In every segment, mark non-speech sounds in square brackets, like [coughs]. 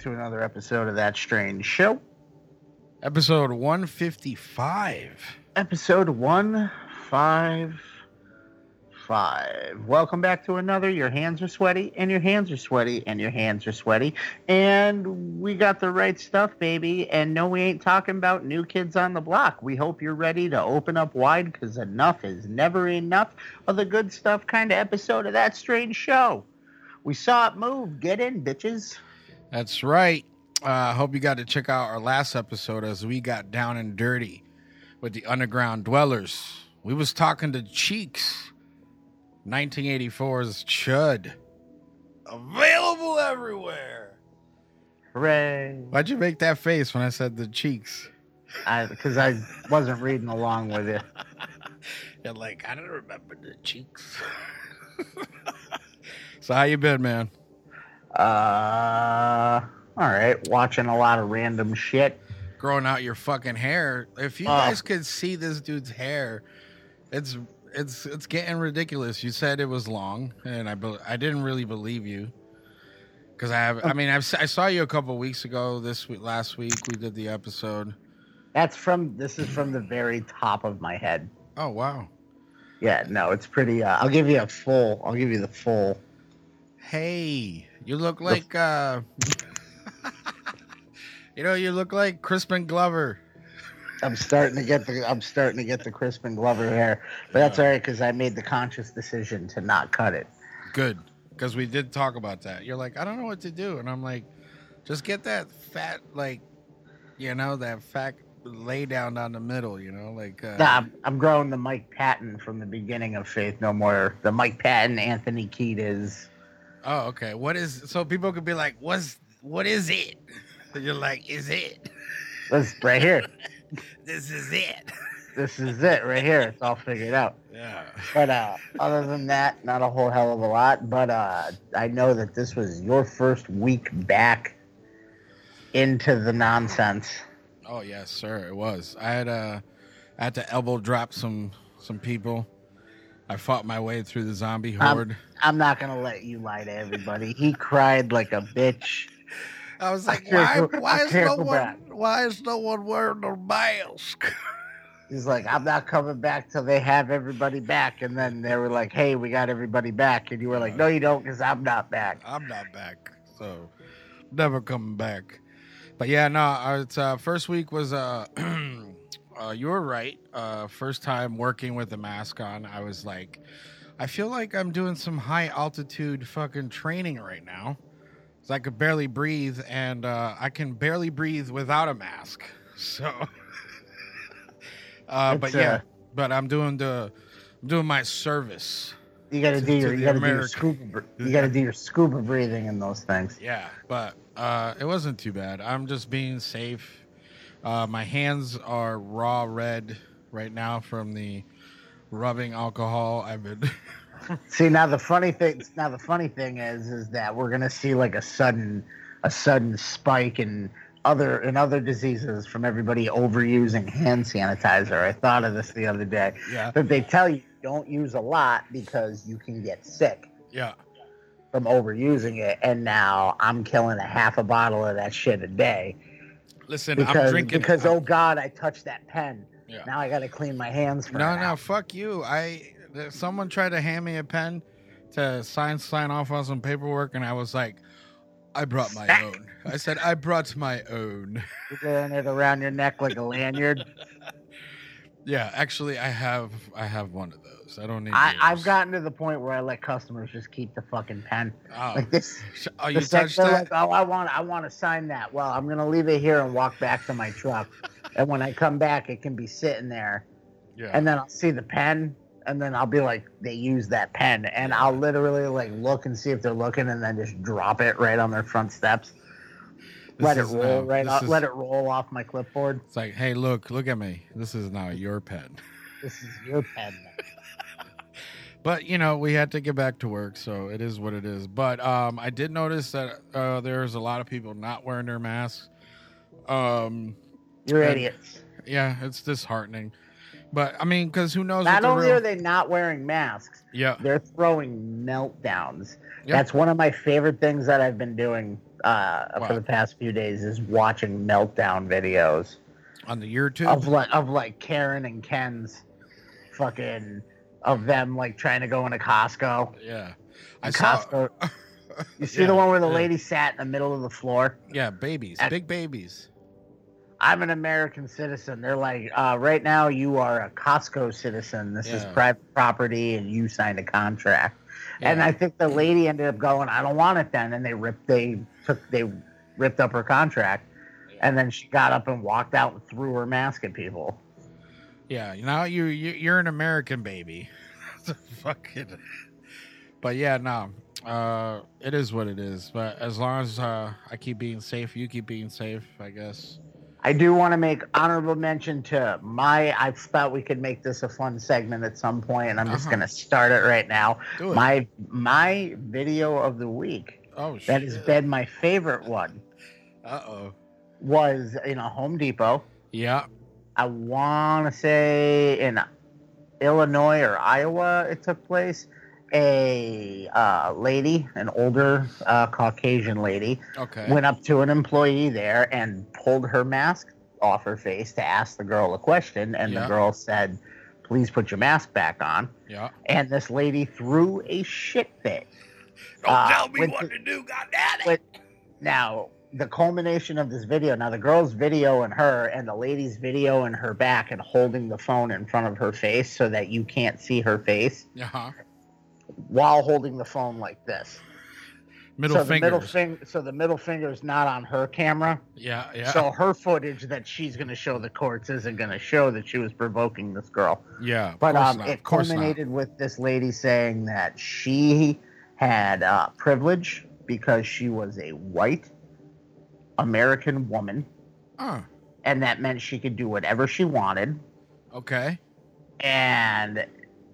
To another episode of That Strange Show. Episode 155. Episode 155. Welcome back to another. Your hands are sweaty, and your hands are sweaty, and your hands are sweaty. And we got the right stuff, baby. And no, we ain't talking about new kids on the block. We hope you're ready to open up wide because enough is never enough of the good stuff kind of episode of That Strange Show. We saw it move. Get in, bitches. That's right. I uh, hope you got to check out our last episode as we got down and dirty with the underground dwellers. We was talking to Cheeks, 1984's Chud. Available everywhere. Hooray. Why'd you make that face when I said the cheeks? Because I, I wasn't reading along with it. [laughs] You're like, I don't remember the cheeks. [laughs] so how you been, man? Uh, all right. Watching a lot of random shit. Growing out your fucking hair. If you Uh. guys could see this dude's hair, it's it's it's getting ridiculous. You said it was long, and I be- I didn't really believe you. Because I have, I mean, I've, si saw you a couple weeks ago. This week, last week, we did the episode. That's from. This is from the very top of my head. Oh wow! Yeah. No, it's pretty. Uh, I'll give you a full. I'll give you the full. Hey, you look like, uh, [laughs] you know, you look like Crispin Glover. I'm starting to get the. I'm starting to get the Crispin Glover hair, but that's all right because I made the conscious decision to not cut it. Good, because we did talk about that. You're like, I don't know what to do, and I'm like, just get that fat, like, you know, that fat lay down down the middle. You know, like, uh, Nah, I'm, I'm growing the Mike Patton from the beginning of Faith No More. The Mike Patton, Anthony Kiedis. Oh, okay. What is so people could be like, what's what is it? And [laughs] you're like, is it? This right here. [laughs] This is it. This is it right here. It's all figured out. Yeah. But uh, other than that, not a whole hell of a lot. But uh, I know that this was your first week back into the nonsense. Oh yes, sir. It was. I had uh, I had to elbow drop some some people. I fought my way through the zombie horde. I'm not gonna let you lie to everybody. He cried like a bitch. I was like, can't why? go- Why is no one? back. Why is no one wearing a mask? [laughs] He's like, I'm not coming back till they have everybody back. And then they were like, Hey, we got everybody back. And you were like, No, you don't, because I'm not back. I'm not back, so never coming back. But yeah, no. It's uh, first week was uh, [clears throat] uh, you were right. Uh, first time working with a mask on, I was like, I feel like I'm doing some high altitude fucking training right now. 'Cause I could barely breathe, and uh, I can barely breathe without a mask. [laughs] So, uh, but yeah, uh, but I'm doing the, I'm doing my service. You gotta To- do your you gotta do your scuba you gotta do your scuba breathing in those things. [laughs] Yeah, but uh, it wasn't too bad. I'm just being safe. Uh, my hands are raw red right now from the rubbing alcohol. I've been. [laughs] See now the funny thing now the funny thing is is that we're gonna see like a sudden a sudden spike in other in other diseases from everybody overusing hand sanitizer. I thought of this the other day. yeah, But they tell you don't use a lot because you can get sick yeah. from overusing it. And now I'm killing a half a bottle of that shit a day Listen, because I'm drinking. because I'm- oh god, I touched that pen. Yeah. Now I gotta clean my hands for no, no, fuck you. I someone tried to hand me a pen to sign sign off on some paperwork, and I was like, I brought my Sack. own. I said I brought my own. You're wearing it around your neck like a lanyard. [laughs] Yeah, actually, I have I have one of those. I don't need. I, I've gotten to the point where I let customers just keep the fucking pen. Oh, Like this, oh you touched that? like, oh, I want, I want to sign that. Well, I'm gonna leave it here and walk back to my truck, and when I come back, it can be sitting there, yeah. and then I'll see the pen, and then I'll be like, they use that pen, and I'll literally like look and see if they're looking, and then just drop it right on their front steps. This let it roll now- right off. is- Let it roll off my clipboard. It's like, hey, look, look at me. This is now your pen. This is your pen. But you know, we had to get back to work, so it is what it is. But um, I did notice that uh, there's a lot of people not wearing their masks. Um, You're And- idiots. yeah, it's disheartening. But I mean, because who knows? Not only real- are they not wearing masks, yeah, they're throwing meltdowns. Yeah. That's one of my favorite things that I've been doing uh, What? for the past few days is watching meltdown videos on the YouTube. of like of like Karen and Ken's fucking of them like trying to go into Costco. yeah, I And saw. Costco. [laughs] You see Yeah, the one where the yeah. lady sat in the middle of the floor? Yeah, babies, big babies. I'm an American citizen. They're like, uh, right now you are a Costco citizen. This is private property, and you signed a contract. And I think the lady ended up going, I don't want it then, and they ripped they took they ripped up her contract, and then she got up and walked out and threw her mask at people. Yeah, now you, you you're an American baby. [laughs] Fucking. But yeah, no. Uh, it is what it is. But as long as uh, I keep being safe, you keep being safe. I guess. I do want to make honorable mention to my. I thought we could make this a fun segment at some point, and I'm just Uh-huh. gonna start it right now. It. My my video of the week oh shit. that has been my favorite one Uh oh. was in a Home Depot. Yeah. I want to say in Illinois or Iowa it took place. A uh, lady, an older uh, Caucasian lady, Okay. went up to an employee there and pulled her mask off her face to ask the girl a question. And Yeah. the girl said, Please put your mask back on. yeah. And this lady threw a shit fit. Don't Uh, tell me what the- to do. God damn it. with- Now, the culmination of this video, now the girl's video and her, and the lady's video and her back, and holding the phone in front of her face so that you can't see her face Uh huh. while holding the phone like this. Middle so the middle fingers. finger, so the middle finger is not on her camera. yeah. Yeah. So her footage that she's going to show the courts isn't going to show that she was provoking this girl. yeah. But um, not, it course not. culminated with this lady saying that she had uh, privilege because she was a white American woman, Oh, and that meant she could do whatever she wanted. okay. And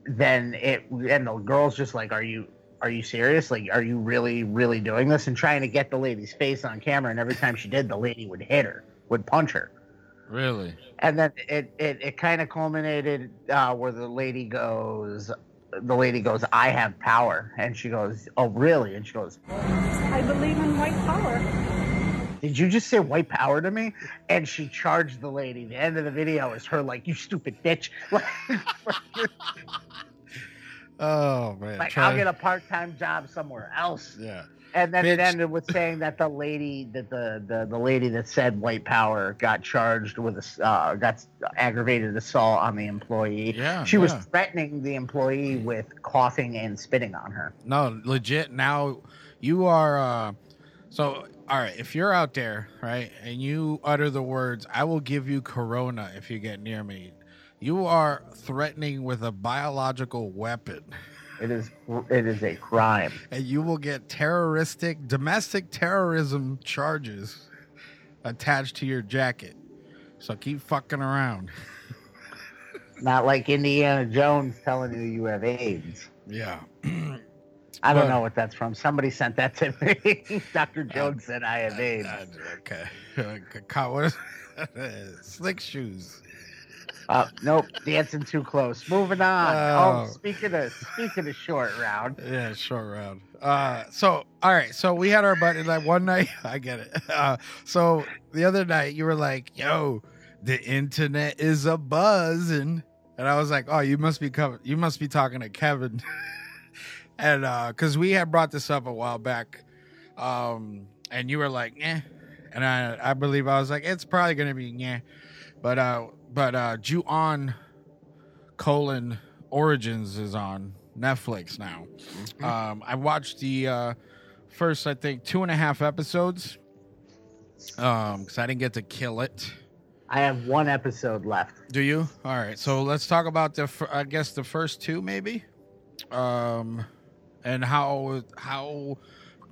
then it, and the girl's just like, "Are you?" Are you serious? Like, are you really, really doing this? And trying to get the lady's face on camera, and every time she did, the lady would hit her, would punch her. Really? and then it it, it kind of culminated uh, where the lady goes the lady goes i have power and she goes oh really and she goes I believe in white power. Did you just say white power to me and she charged the lady the end of the video is her like you stupid bitch [laughs] Oh man. like Try- i'll get a part-time job somewhere else Yeah. and then it ended with saying that the lady that the, the the lady that said white power got charged with a uh, got aggravated assault on the employee Yeah. She was threatening the employee with coughing and spitting on her. No, legit. Now you are. uh So, all right. If you're out there, right, and you utter the words, "I will give you corona if you get near me," you are threatening with a biological weapon, It is it is a crime. and you will get terroristic, domestic terrorism charges attached to your jacket. So keep fucking around. Not like Indiana Jones telling you you have AIDS. Yeah. [clears throat] I don't Well- know what that's from. Somebody sent that to me. [laughs] Dr. Jones said I have AIDS. Uh, okay. [laughs] Uh, what is [laughs] Slick shoes. Uh, nope, dancing too close. Moving on. Oh. Oh, speaking of speaking of short round, Yeah, short round. Uh, so all right, so we had our buddy like one night. I get it. Uh, so the other night you were like, "Yo, the internet is a buzzing," and I was like, "Oh, you must be coming. You must be talking to Kevin." And uh, because we had brought this up a while back, um, and you were like, "Yeah," and I I believe I was like, "It's probably gonna be yeah," but uh, but uh, Ju-on colon Origins is on Netflix now. Um, I watched the uh, first, I think, two and a half episodes um, because I didn't get to kill it. I have one episode left. Do you? All right. So let's talk about the, I guess, the first two, maybe, um, and how how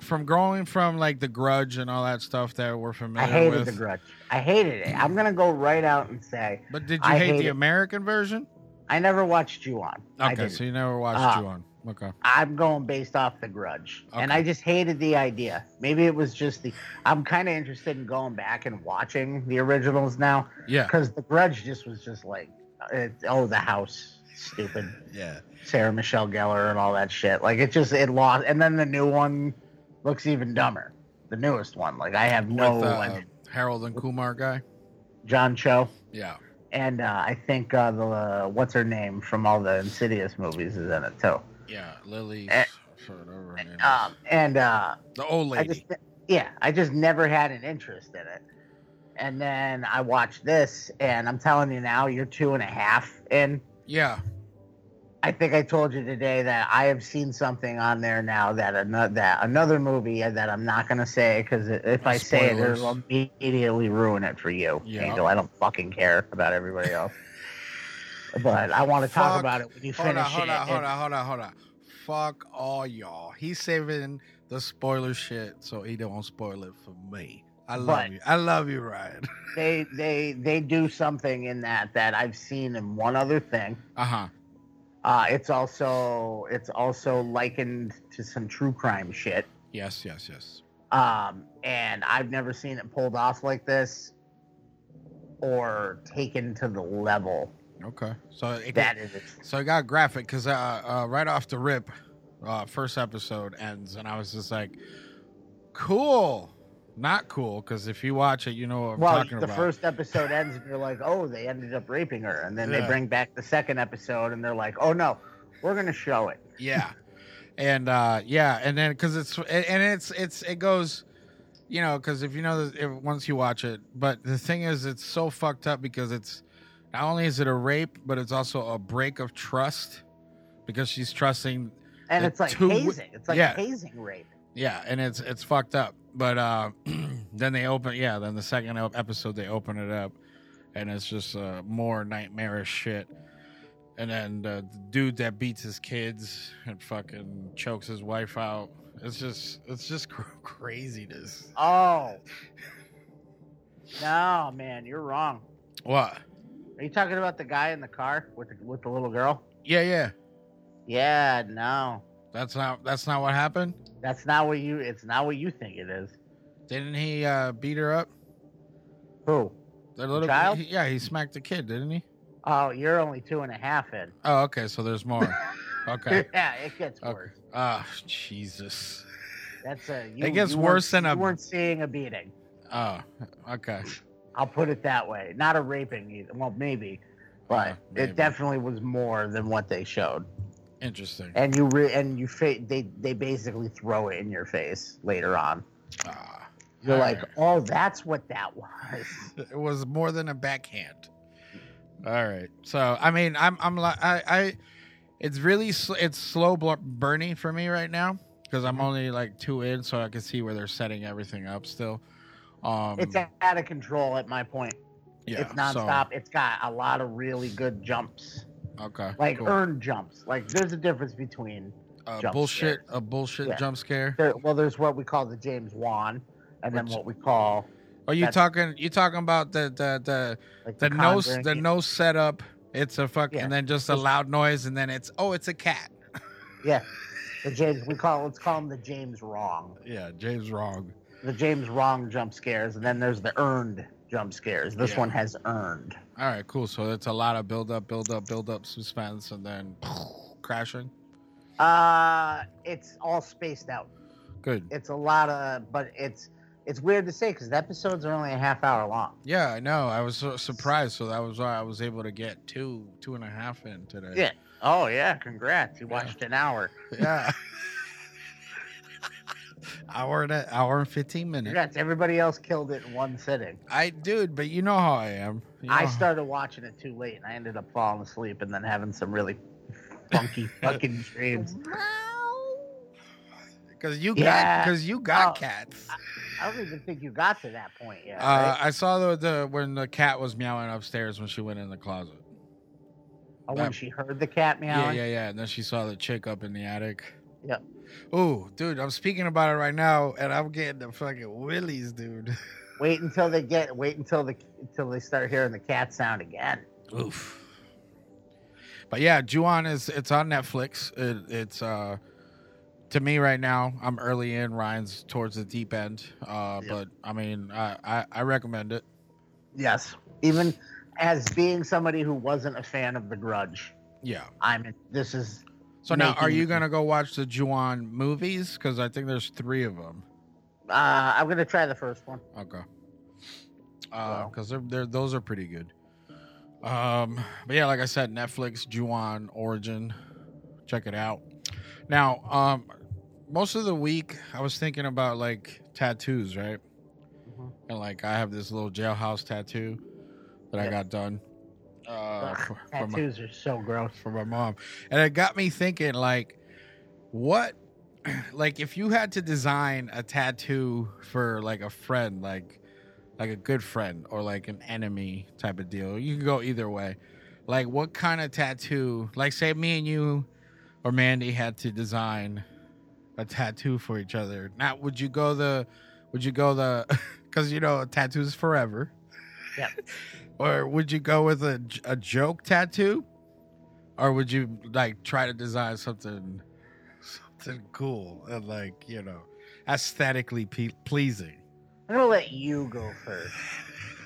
from growing from like the Grudge and all that stuff that we're familiar I hated with. the grudge. I hated it. I'm gonna go right out and say But did you I hate, the it. American version? I never watched Ju-on. Okay, so you never watched Ah. Ju-on. Okay. I'm going based off the grudge. And I just hated the idea. Maybe it was just the I'm kind of interested in going back and watching the originals now Yeah. cuz the grudge just was just like it, oh the house stupid Yeah. Sarah Michelle Gellar and all that shit. Like it just it lost and then the new one looks even dumber. the newest one. Like I have no with uh, Harold and Kumar guy. John Cho, Yeah. and uh, I think uh, the uh, what's her name from all the Insidious movies is in it too. Yeah, Lily. Eh, whatever name. Um, and uh, the old I lady. just yeah, I just never had an interest in it. And then I watched this, and I'm telling you now, you're two and a half in. Yeah. I think I told you today that I have seen something on there now that another that another movie that I'm not gonna say because if I say it, it'll immediately ruin it for you, Yeah. Angel. I don't fucking care about everybody else. but I want to talk about it when you Hold finish on, hold it. on, hold on, hold on, hold on. Fuck all y'all. He's saving the spoiler shit so he don't spoil it for me. I love But- you. I love you, Ryan. [laughs] They they they do something in that that I've seen in one other thing. Uh huh. Uh, it's also it's also likened to some true crime shit. Yes, yes, yes. Um, and I've never seen it pulled off like this or taken to the level Okay. So it that is. So it got graphic because uh, uh, right off the rip, uh, first episode ends, and I was just like, "Cool." Not cool because if you watch it, you know what I'm Well, talking the about. first episode ends and you're like, oh, they ended up raping her, and then Yeah. they bring back the second episode and they're like, oh no, we're gonna show it. yeah and uh yeah and then because it's and it's it's it goes you know because if you know if, once you watch it but the thing is it's so fucked up because it's not only is it a rape but it's also a break of trust because she's trusting And it's like two- hazing. It's like yeah. hazing rape. yeah and it's it's fucked up but uh [clears throat] then they open yeah then the second episode they open it up and it's just uh more nightmarish shit and then the dude that beats his kids and fucking chokes his wife out it's just it's just [laughs] cr- craziness Oh. No, man, you're wrong. what Are you talking about the guy in the car with the, with the little girl? yeah yeah Yeah, no. that's not that's not what happened That's not what you it's not what you think it is. didn't he uh beat her up Who? the little child? he- yeah he smacked the kid didn't he Oh, you're only two and a half in. oh okay so there's more [laughs] okay [laughs] yeah, it gets Okay. worse. ah jesus That's a you, It gets worse than a- you weren't seeing a beating. oh okay I'll put it that way. Not a raping either. Well, maybe, but Uh, maybe. it definitely was more than what they showed. Interesting. And you re- and you fa- they they basically throw it in your face later on. Ah, You're like, alright. oh, that's what that was. [laughs] it was more than a backhand. All right. So I mean, I'm I'm like I I, it's really sl- it's slow bl- burning for me right now because I'm Mhm. only like two in, so I can see where they're setting everything up still. Um, it's out of control at my point. yeah, it's nonstop. it's got a lot of really good jumps, So, okay. like cool. earned jumps. Like there's a difference between a jump bullshit scares. a bullshit Yeah. jump scare. there, well, there's what we call the James Wan, and then what we call Are you talking? You talking about the the the like the no the no setup? It's a fuck, Yeah. and then just a loud noise, and then it's oh, it's a cat. Yeah, [laughs] the James. We call let's call him the James Wrong. Yeah, James wrong. The James Wrong jump scares, and then there's the earned jump scares. This Yeah. one has earned. All right, cool. So it's a lot of build up, build up, build up, suspense, and then [laughs] crashing. Uh, it's all spaced out. Good. It's a lot of, but it's it's weird to say because the episodes are only a half hour long. Yeah, I know. I was so surprised, so that was why I was able to get two, two and a half in today. Yeah. Oh yeah, congrats! You Yeah. watched an hour. yeah. [laughs] [laughs] hour and a, hour and fifteen minutes. Congrats! Everybody else killed it in one sitting. I dude, but you know how I am. You I started watching it too late, and I ended up falling asleep, and then having some really funky [laughs] fucking dreams. [sighs] Cause you Yeah. got, cause you got Oh, cats. I don't even think you got to that point yet. Uh, right? I saw the, the when the cat was meowing upstairs when she went in the closet. oh, when she heard the cat meow? Yeah, yeah, yeah. And then she saw the chick up in the attic. Yep. Oh, dude, I'm speaking about it right now, and I'm getting the fucking willies, dude. [laughs] Wait until they get. Wait until the until they start hearing the cat sound again. Oof. But yeah, Ju-on is it's on Netflix. It, it's uh to me right now. I'm early in. Ryan's towards the deep end. Uh, Yep. but I mean, I, I I recommend it. Yes. Even as being somebody who wasn't a fan of The Grudge, Yeah. I'm. This is. So now, are you gonna go watch the Ju-on movies? Because I think there's three of them. Uh, I'm gonna try the first one. Okay. Wow. Because they're, they're those are pretty good. Um, but yeah, like I said, Netflix, Ju-on Origin, check it out. Now, um, most of the week I was thinking about like tattoos, right? Mhm. And like I have this little jailhouse tattoo that I got done. Uh, Ugh, for my, tattoos are so gross. for my mom, and it got me thinking, like, what, [clears throat] like, if you had to design a tattoo for like a friend, like, like a good friend or like an enemy type of deal, you can go either way. Like, what kind of tattoo? Like, say me and you or Mandy had to design a tattoo for each other. Now, would you go the, would you go the, [laughs] because you know tattoos forever. Yep. [laughs] Or would you go with a, a joke tattoo? Or would you like try to design something something cool and like, you know, aesthetically pe- pleasing? I'm gonna let you go first.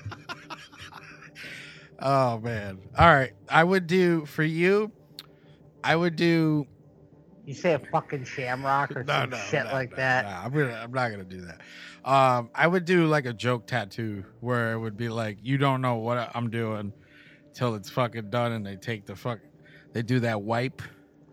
[laughs] Oh man. All right. I would do for you I would do You say a fucking shamrock or [laughs] some shit no, like no, that. no. I'm gonna I'm not gonna do that. Um I would do like a joke tattoo where it would be like you don't know what I'm doing till it's fucking done and they take the fuck they do that wipe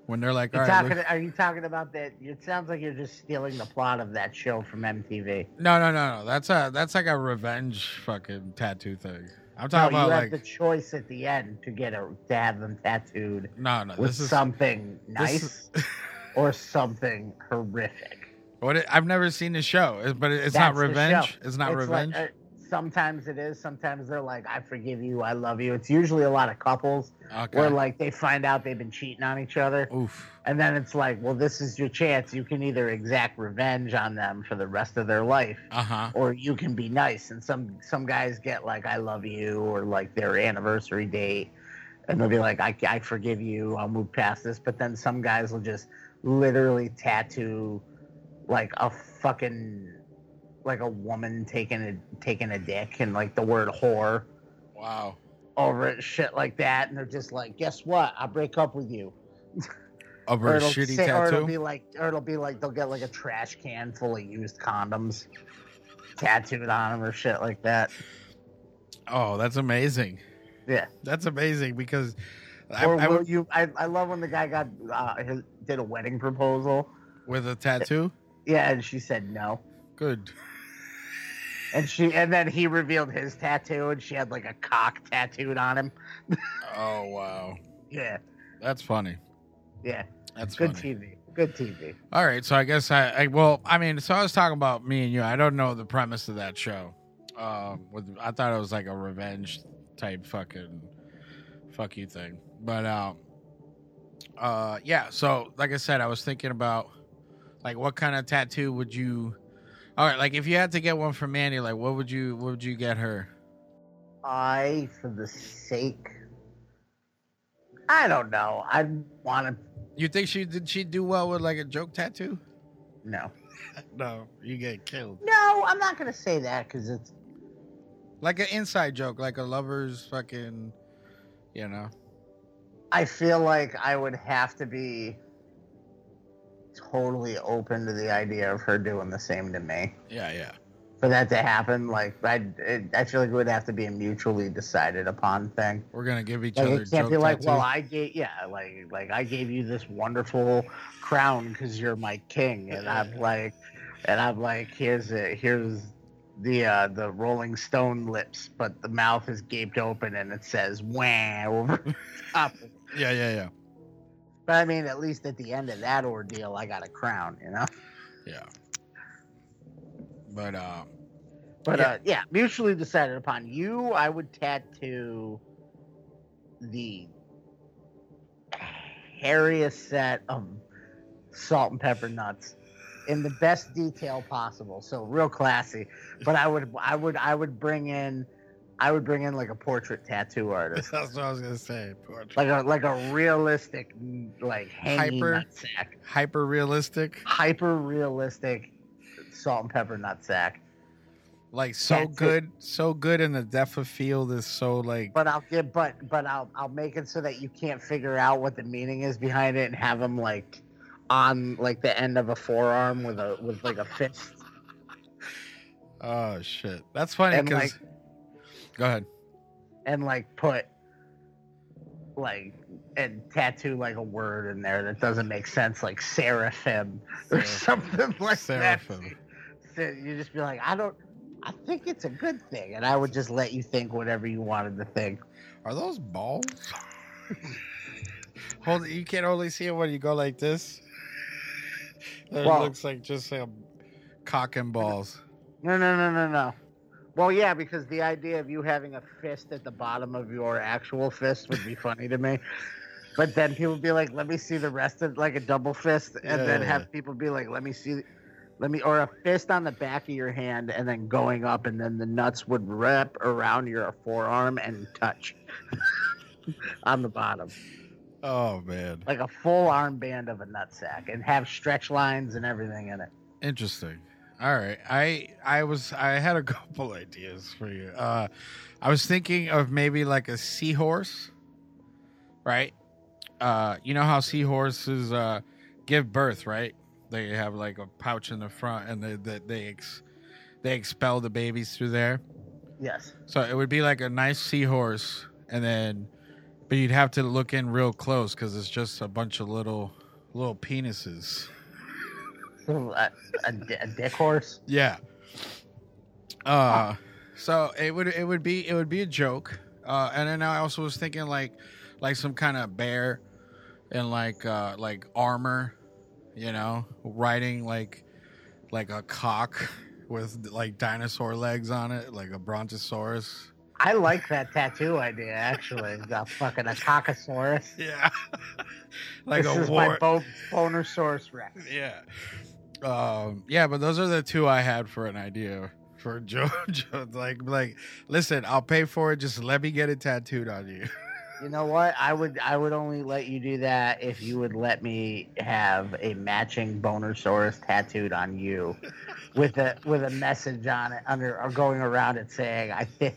when they're like, You right, talking? Are you talking about that? It sounds like you're just stealing the plot of that show from MTV. no, no, no, no. That's a that's like a revenge fucking tattoo thing. I'm No, talking you about have like the choice at the end to get a to have them tattooed no, no. with This is something this nice is- [laughs] or something horrific. What it, I've never seen the show, but it's not That's the revenge. It's not It's like, revenge. uh, sometimes it is. Sometimes they're like, "I forgive you, I love you." It's usually a lot of couples okay. where like they find out they've been cheating on each other, Oof. and then it's like, "Well, this is your chance. You can either exact revenge on them for the rest of their life, Uh huh. or you can be nice." And some some guys get like, "I love you," or like their anniversary date, and they'll be like, "I I forgive you. I'll move past this." But then some guys will just literally tattoo like a fucking like a woman taking a taking a dick and like the word whore Wow. over it, shit like that, and they're just like, "Guess what? I break up with you." [laughs] Over a shitty say- or it'll be like, or it'll be like they'll get like a trash can full of used condoms tattooed on them or shit like that. Oh, that's amazing. Yeah. That's amazing because I, or I will would, you? I, I love when the guy got uh, his, did a wedding proposal. with a tattoo. Yeah, and she said no, Good. and she and then he revealed his tattoo, and she had like a cock tattooed on him. Oh wow, Yeah, that's funny. yeah, That's good funny. TV, good TV. All right, so I guess I, I well, I mean, so I was talking about me and you. I don't know the premise of that show. Um, with I thought it was like a revenge type fucking fuck you thing, but um, uh, yeah. So like I said, I was thinking about like what kind of tattoo would you? All right, like if you had to get one for Mandy, like what would you what would you get her? I, for the sake, I don't know. I want to. You think she did she do well with like a joke tattoo? No, [laughs] No, you get killed. no, I'm not gonna say that because it's Like an inside joke, like a lover's fucking, you know. I feel like I would have to be totally open to the idea of her doing the same to me Yeah, yeah. for that to happen. Like I, it, I feel like it would have to be a mutually decided upon thing. We're gonna give each Like other it can't be like, well, I gave, yeah, like like I gave you this wonderful crown because you're my king, and I'm like, and I'm like, here's it, here's the uh the Rolling Stone lips, but the mouth is gaped open and it says "wah" over top. yeah, yeah, yeah, But I mean, at least at the end of that ordeal, I got a crown, you know. yeah. But um, But Yeah. uh, yeah, mutually decided upon. You, I would tattoo the hairiest set of salt and pepper nuts in the best detail possible. So real classy. But I would, I would, I would bring in, I would bring in like a portrait tattoo artist, [laughs] that's what I was gonna say. Portrait. like a like a realistic, like Hyper- nutsack, Hyper realistic, hyper realistic salt and pepper nutsack. like so Tattoo. good, so good in the depth of field is so like. But I'll get but but I'll I'll make it so that you can't figure out what the meaning is behind it and have them like on like the end of a forearm with a with like a fist [laughs] Oh shit, that's funny And, because. Go ahead. and like put like and tattoo like a word in there that doesn't make sense, like seraphim or something [laughs] like Seraphim. that. So you just be like, I don't. I think it's a good thing, and I would just let you think whatever you wanted to think. Are those balls? Hold. You can't only see it when you go like this. It Well- looks like just a cock and balls. No, no, no, no, no. Well, yeah, because the idea of you having a fist at the bottom of your actual fist would be funny to me. But then people would be like, "Let me see the rest of like a double fist," and then Yeah. have people be like, "Let me see, let me," or a fist on the back of your hand and then going up, and then the nuts would wrap around your forearm and touch [laughs] on the bottom, Oh man, like a full armband of a nutsack, and have stretch lines and everything in it. interesting. All right, I I was I had a [laughs] couple ideas for you. Uh, I was thinking of maybe like a seahorse, right? Uh, you know how seahorses uh give birth, right? They have like a pouch in the front, and they they they, ex, they expel the babies through there. Yes. So it would be like a nice seahorse, and then, but you'd have to look in real close because it's just a bunch of little little penises. [laughs] A, a, a dick horse. Yeah. Uh, so it would it would be it would be a joke. Uh, and then I also was thinking like like some kind of bear in like uh like armor, you know, riding like like a cock with like dinosaur legs on it, like a brontosaurus. I like that tattoo idea actually. The fucking a cockosaurus. [laughs] Yeah. [laughs] like this a is war my bo- bonersaurus rex. Yeah. Um, yeah, but those are the two I had for an idea for [laughs] JoJo. Like, like, listen, I'll pay for it. Just let me get it tattooed on you. You know what? I would I would only let you do that if you would let me have a matching bonersaurus tattooed on you, with a with a message on it under or going around it saying I think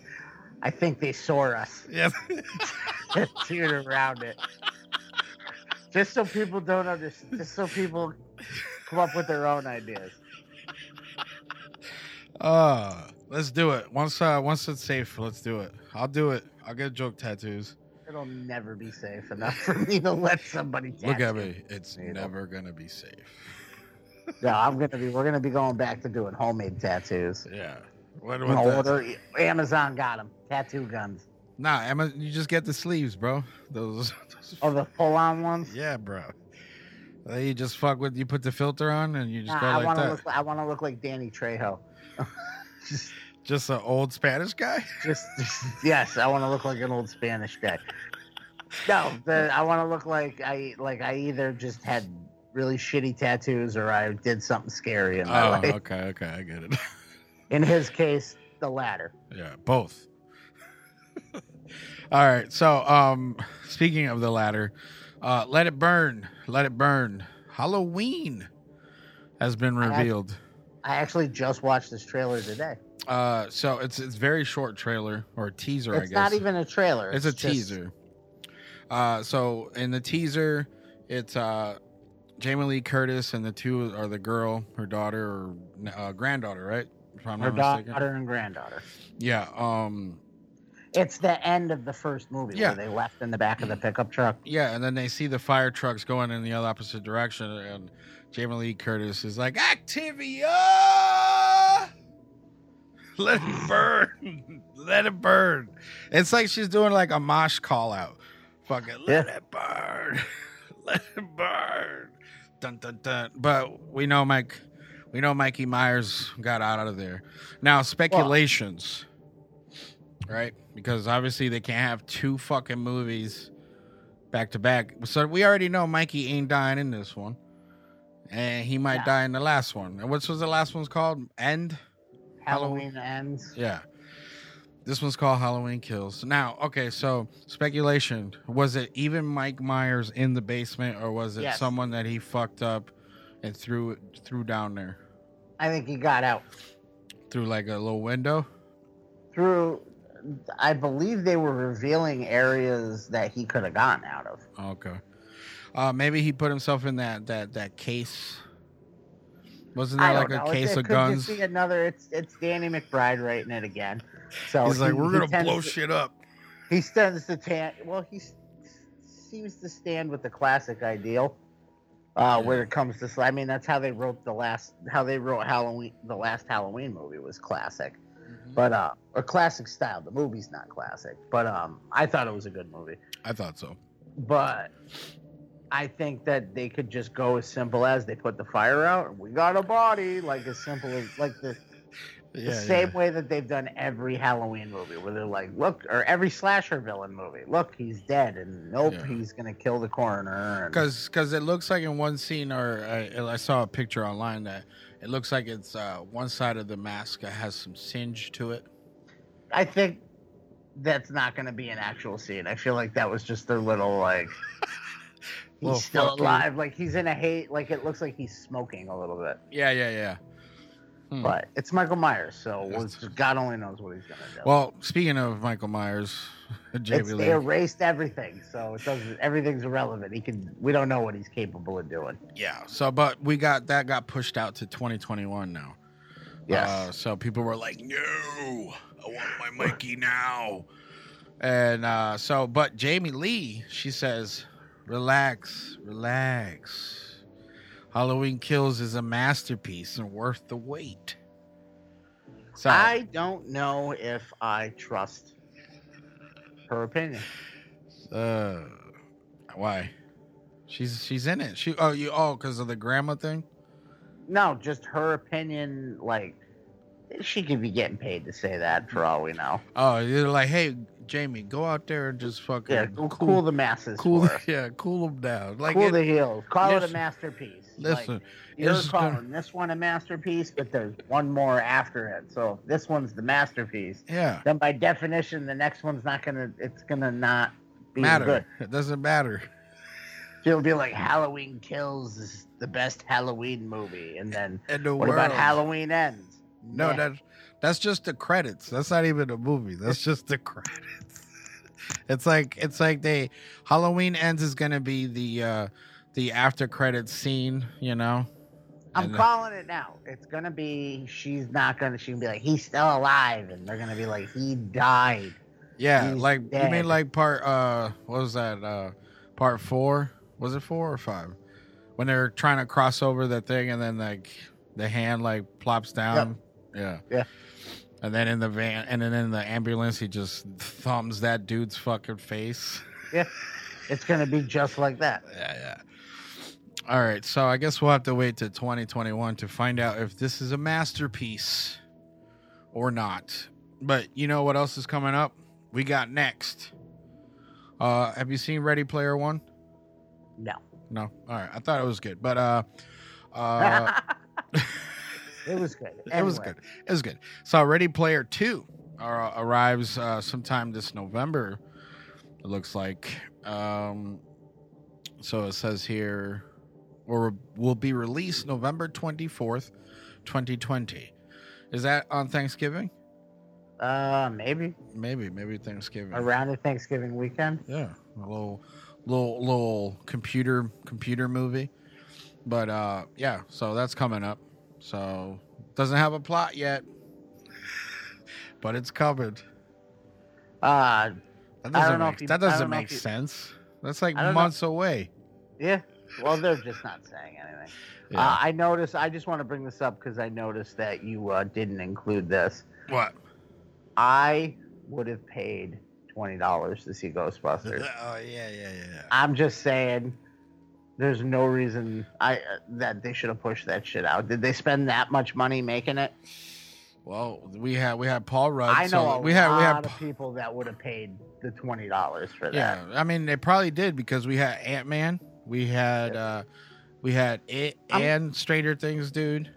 I think they saw us [laughs] yeah. [laughs] tattooed around it. Just so people don't understand. Just so people come up with their own ideas. Uh, let's do it. Once, uh, once it's safe, let's do it. I'll do it. I'll get joke tattoos. It'll never be safe enough for me to let somebody. Look at me. It's know. never gonna be safe. [laughs] No, I'm gonna be. We're gonna be going back to doing homemade tattoos. Yeah. What, what order. Amazon got them. Tattoo guns. Nah, Emma, you just get the sleeves, bro. Those. [laughs] those Oh, the full-on ones. yeah, bro. Then You just fuck with. You put the filter on, and you just Nah, go I like want to that. look. I want to look like Danny Trejo. [laughs] just, Just an old Spanish guy. just, [laughs] just- yes. I want to look like an old Spanish guy. No, the, I want to look like I like I either just had really shitty tattoos or I did something scary in my Oh, life. okay, okay, I get it. [laughs] In his case, the latter. yeah, both. All right. So, um, speaking of the latter, uh, let it burn, let it burn. Halloween has been revealed. I actually just watched this trailer today. Uh, so it's it's very short trailer or teaser, I It's guess. not even a trailer. It's a just- teaser. Uh, so in the teaser, it's uh, Jamie Lee Curtis and the two are the girl, her daughter or uh, granddaughter, right? If I'm Her mistaken. daughter and granddaughter. Yeah. Um. It's the end of the first movie Yeah. where they left in the back of the mm. pickup truck. Yeah, and then they see the fire trucks going in the other opposite direction, and Jamie Lee Curtis is like, "Activia, [laughs] let it burn, [laughs] let it burn." It's like she's doing like a mosh call out. Fucking let Yeah. it burn, [laughs] let it burn. Dun dun dun. But we know Mike, we know Mikey Myers got out of there. Now speculations, right? Because obviously they can't have two fucking movies back to back. So we already know Mikey ain't dying in this one, and he might No. die in the last one. And what's was the last one's called? End. Halloween ends. Yeah. This one's called Halloween Kills. Now, okay, so speculation. Was it even Mike Myers in the basement or was it Yes. someone that he fucked up and threw threw down there? I think he got out Through like a little window? through. I believe they were revealing areas that he could have gotten out of. Okay. Uh maybe he put himself in that that that case Wasn't there like a know. It- case it of could guns? just be another. It's it's Danny McBride writing it again. So He's like, we're he gonna blow to- shit up. He stands to tan. Well, he s- seems to stand with the classic ideal. Uh, when it comes to, I mean, that's how they wrote the last, how they wrote Halloween. The last Halloween movie was classic, but uh, a classic style. The movie's not classic, but um, I thought it was a good movie. I thought so. But I think that they could just go as simple as they put the fire out. We got a body, like as simple as like the the same yeah. way that they've done every Halloween movie, where they're like, look, or every slasher villain movie, look, he's dead, and nope, Yeah. he's gonna kill the coroner. And, Because because it looks like in one scene, or I, I saw a picture online that it looks like it's uh, one side of the mask has some singe to it. I think that's not gonna be an actual scene. I feel like that was just their little like. [laughs] He's Little still fucking- alive, like he's in a hate, like it looks like he's smoking a little bit. Yeah, yeah, yeah. Hmm. But it's Michael Myers, so God only knows what he's gonna do. Well, speaking of Michael Myers, [laughs] they Lee. erased everything, so it doesn't. Everything's irrelevant. He can. We don't know what he's capable of doing. Yeah. So, but we got that got pushed out to 2021 now. Yes. Uh, so people were like, "No, I want my Mikey now." And uh, so, but Jamie Lee, she says, "Relax, relax. Halloween Kills is a masterpiece and worth the wait." So I don't know if I trust her opinion. uh, why? She's she's in it. She oh you oh because of the grandma thing. No, just her opinion. Like she could be getting paid to say that for all we know. Oh, you're like, hey, Jamie, go out there and just fucking Yeah, go cool, the masses. cool, [laughs] yeah, cool them down. Like, cool it- the heels. Call it a masterpiece. listen, like, you're calling gonna- this one a masterpiece, but there's one more after it. So if this one's the masterpiece, yeah, then by definition, the next one's not gonna. It's gonna not be matter. good. [laughs] It doesn't matter. It'll be like Halloween Kills is the best Halloween movie, and then the what world. about Halloween Ends? No, Meh. that that's just the credits. That's not even a movie. That's just the credits. [laughs] It's like it's like they Halloween ends is gonna be the uh the after credits scene, you know. I'm And, uh, calling it now. It's gonna be. She's not gonna. She's gonna be like, he's still alive, and they're gonna be like, he died. Yeah, He's like you dead. mean like part uh what was that? Uh part four? Was it four or five? When they're trying to cross over the thing and then like the hand like plops down. Yeah. Yeah. And then in the van and then in the ambulance he just thumbs that dude's fucking face. [laughs] Yeah, it's gonna be just like that. Yeah, yeah. All right, so I guess we'll have to wait to 2021 to find out if this is a masterpiece or not. But you know what else is coming up? We got next. Uh, have you seen Ready Player One? No. No. All right, I thought it was good, but uh, uh, [laughs] [laughs] it was good. [laughs] it was good. It was good. So Ready Player Two uh, arrives uh, sometime this November. It looks like. Um, so it says here, or will be released November twenty fourth, twenty twenty. Is that on Thanksgiving? Uh, maybe Maybe, maybe Thanksgiving. around the Thanksgiving weekend. Yeah, a little, little, little computer computer movie. But uh, yeah, so that's coming up. So doesn't have a plot yet, but it's covered. Uh, That I doesn't don't know make, if you- that doesn't make sense. That's like I don't know. months away. yeah. Well, they're just not saying anything. Yeah. Uh, I noticed. I just want to bring this up because I noticed that you uh, didn't include this. what? I would have paid twenty dollars to see Ghostbusters. Oh yeah, yeah, yeah. yeah. I'm just saying, there's no reason I uh, that they should have pushed that shit out. Did they spend that much money making it? Well, we had we had Paul Rudd. I know so we had a lot we had of people that would have paid the twenty dollars for that. Yeah, I mean they probably did because we had Ant Man, we had uh we had it I'm- and Stranger Things, dude.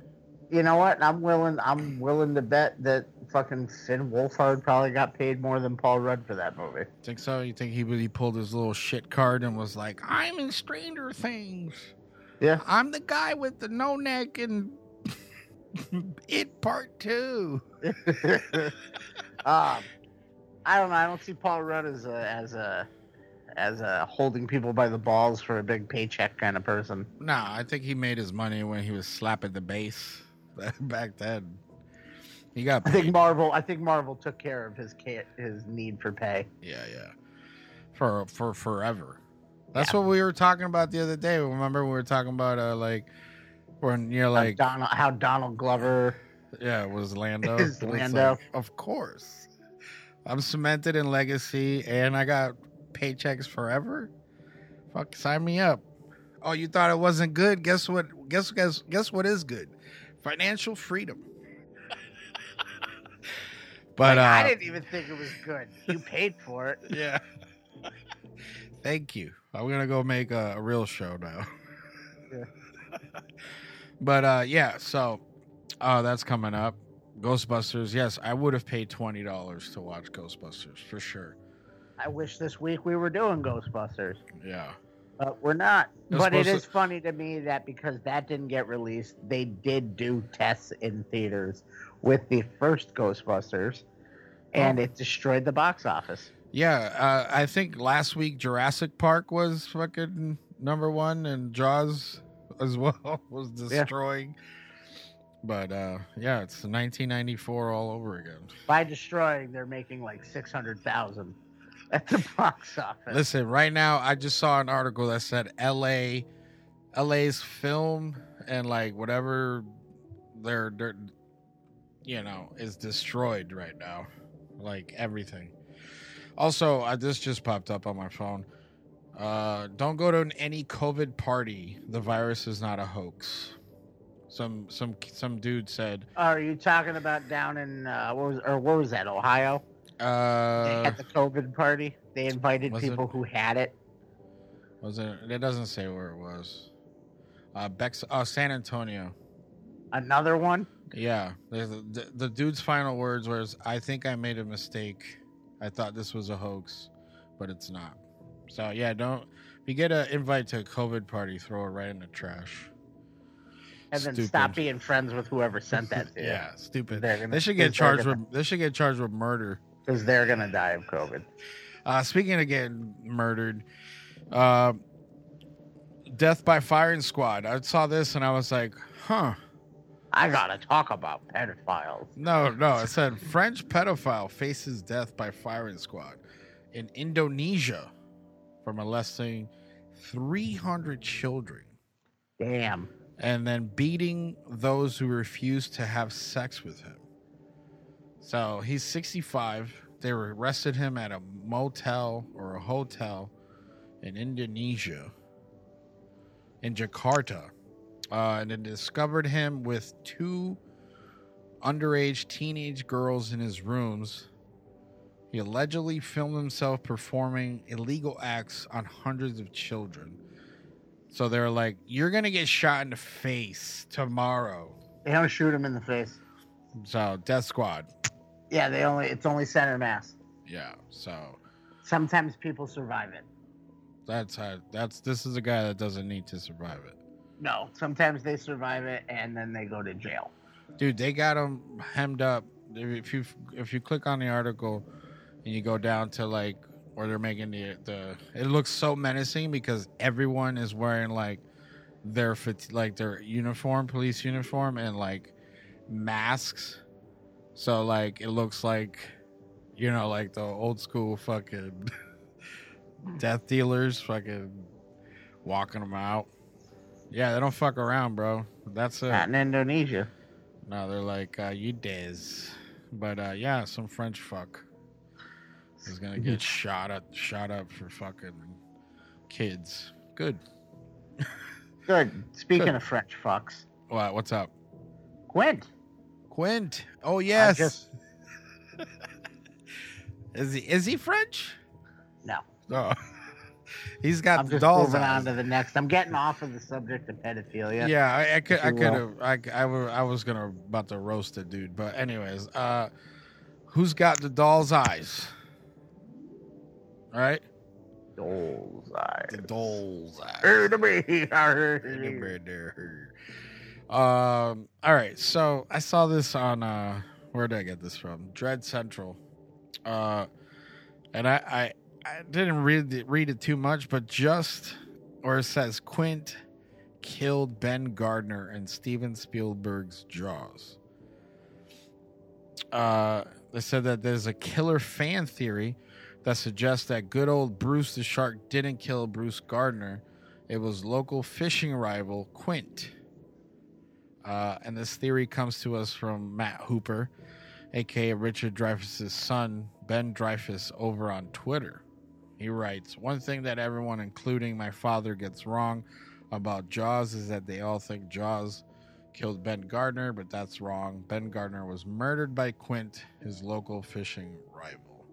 You know what? I'm willing. I'm willing to bet that fucking Finn Wolfhard probably got paid more than Paul Rudd for that movie. Think so? You think he he pulled his little shit card and was like, "I'm in Stranger Things. Yeah. I'm the guy with the no neck and [laughs] it part two. [laughs] um, I don't know. I don't see Paul Rudd as a as a as a holding people by the balls for a big paycheck kind of person. No, I think he made his money when he was slapping the bass [laughs] back then. He got I think Marvel. I think Marvel took care of his his need for pay. Yeah, yeah. For for forever. That's what we were talking about the other day. Remember we were talking about uh like when you're How like Donald, how Donald Glover. yeah, it was Lando. [laughs] Is Lando. like, of course. I'm cemented in legacy and I got paychecks forever. Fuck sign me up. Oh, you thought it wasn't good? Guess what? Guess guess guess what is good? Financial freedom. But Like, uh I didn't even think it was good. You paid for it. [laughs] yeah. Thank you. I'm gonna go make a, a real show now. Yeah. but uh yeah, so uh that's coming up. Ghostbusters, yes, I would have paid twenty dollars to watch Ghostbusters for sure. I wish this week we were doing Ghostbusters, Yeah. but we're not. But it is funny to me that because that didn't get released, they did do tests in theaters with the first Ghostbusters, and Oh. it destroyed the box office. Yeah, uh, I think last week Jurassic Park was fucking number one, and Jaws as [laughs] well was destroying. But uh, yeah, it's 1994 all over again. By destroying, they're making like six hundred thousand [laughs] at the box office. Listen, right now I just saw an article that said LA, LA's film and like whatever they're, they're you know is destroyed right now, like everything. Also, uh, this just popped up on my phone. Uh, don't go to any COVID party. The virus is not a hoax. Some some some dude said. Are you talking about down in uh, what was or what was that? Ohio? Uh, had the COVID party. They invited was it- people who had it. was it? It doesn't say where it was. Uh, Bex. Oh, San Antonio. Another one. Yeah, there's the, the, the dude's final words was, "I think I made a mistake. I thought this was a hoax, but it's not." So yeah, don't. If you get an invite to a COVID party, throw it right in the trash. And then Stupid. stop being friends with whoever sent that to [laughs] you. Yeah, stupid. Gonna- They should get charged gonna- with. They should get charged with murder. Because they're gonna die of COVID. Uh, speaking of getting murdered, uh, death by firing squad. I saw this and I was like, huh. I gotta talk about pedophiles. No, no. It said French pedophile faces death by firing squad in Indonesia for molesting 300 children Damn. and then beating those who refused to have sex with him. So he's 65. They arrested him at a motel or a hotel in Indonesia, in Jakarta, uh, and then discovered him with two underage teenage girls in his rooms. He allegedly filmed himself performing illegal acts on hundreds of children. So they're like, "You're gonna get shot in the face tomorrow." They don't shoot him in the face. So Death Squad, Yeah, they only it's only center mass. yeah. So Sometimes people survive it. that's how. That's this is a guy that doesn't need to survive it, No, sometimes they survive it and then they go to jail. dude. They got them hemmed up. If you if you click on the article and you go down to like where they're making the the, it looks so menacing because everyone is wearing like their like their uniform, police uniform, and like masks. So like it looks like, you know, like the old school fucking [laughs] death dealers, fucking walking them out. Yeah, they don't fuck around, bro. That's Not it. in Indonesia. No, they're like, uh, you des. But uh, yeah, some French fuck is gonna get shot up, shot up for fucking kids. Good. Good. Speaking Good. of French fucks, What? What's up, Quint. Quint? Oh yes. just [laughs] Is he? Is he French? no. Oh, he's got I'm the just dolls moving eyes. on to the next. I'm getting off of the subject of pedophilia. Yeah, I, I could, I could have, I, I, I was gonna about to roast the dude, but anyways, uh, who's got the doll's eyes? All right, Doll's eyes. the doll's eyes. Heard me. Heard. Um. All right. So I saw this on. uh Where did I get this from? Dread Central. Uh, and I I, I didn't read it, read it too much, but just or it says Quint killed Ben Gardner in Steven Spielberg's Jaws. Uh, they said that there's a killer fan theory that suggests that good old Bruce the Shark didn't kill Bruce Gardner. It was local fishing rival Quint. Uh, and this theory comes to us from Matt Hooper, aka Richard Dreyfuss's son, Ben Dreyfuss, over on Twitter. He writes One thing that everyone, including my father, gets wrong about Jaws is that they all think Jaws killed Ben Gardner, but that's wrong. Ben Gardner was murdered by Quint, his local fishing rival.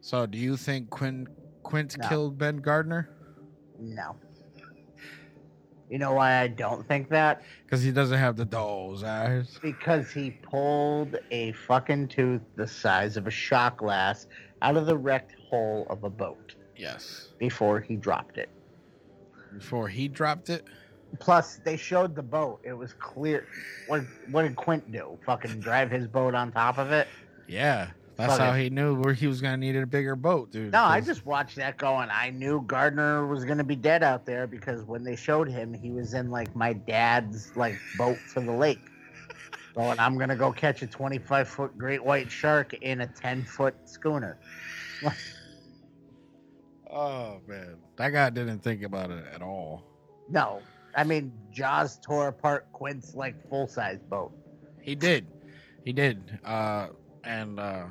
So, do you think Quint, Quint No. killed Ben Gardner? No. You know why I don't think that? Because he doesn't have the doll's eyes. Because he pulled a fucking tooth the size of a shot glass out of the wrecked hull of a boat Yes. before he dropped it. Before he dropped it? Plus, they showed the boat. It was clear. What what did Quint do? Fucking drive his boat on top of it? Yeah. That's Fuck how it. he knew where he was going to need a bigger boat, dude. No, I just watched that going. I knew Gardner was gonna be dead out there because when they showed him, he was in like my dad's like boat for the lake. Going, I'm gonna go catch a 25 foot great white shark in a 10 foot schooner. [laughs] Oh, man. That guy didn't think about it at all. No, I mean Jaws tore apart Quint's like full size boat. He did. He did. Uh, and, uh,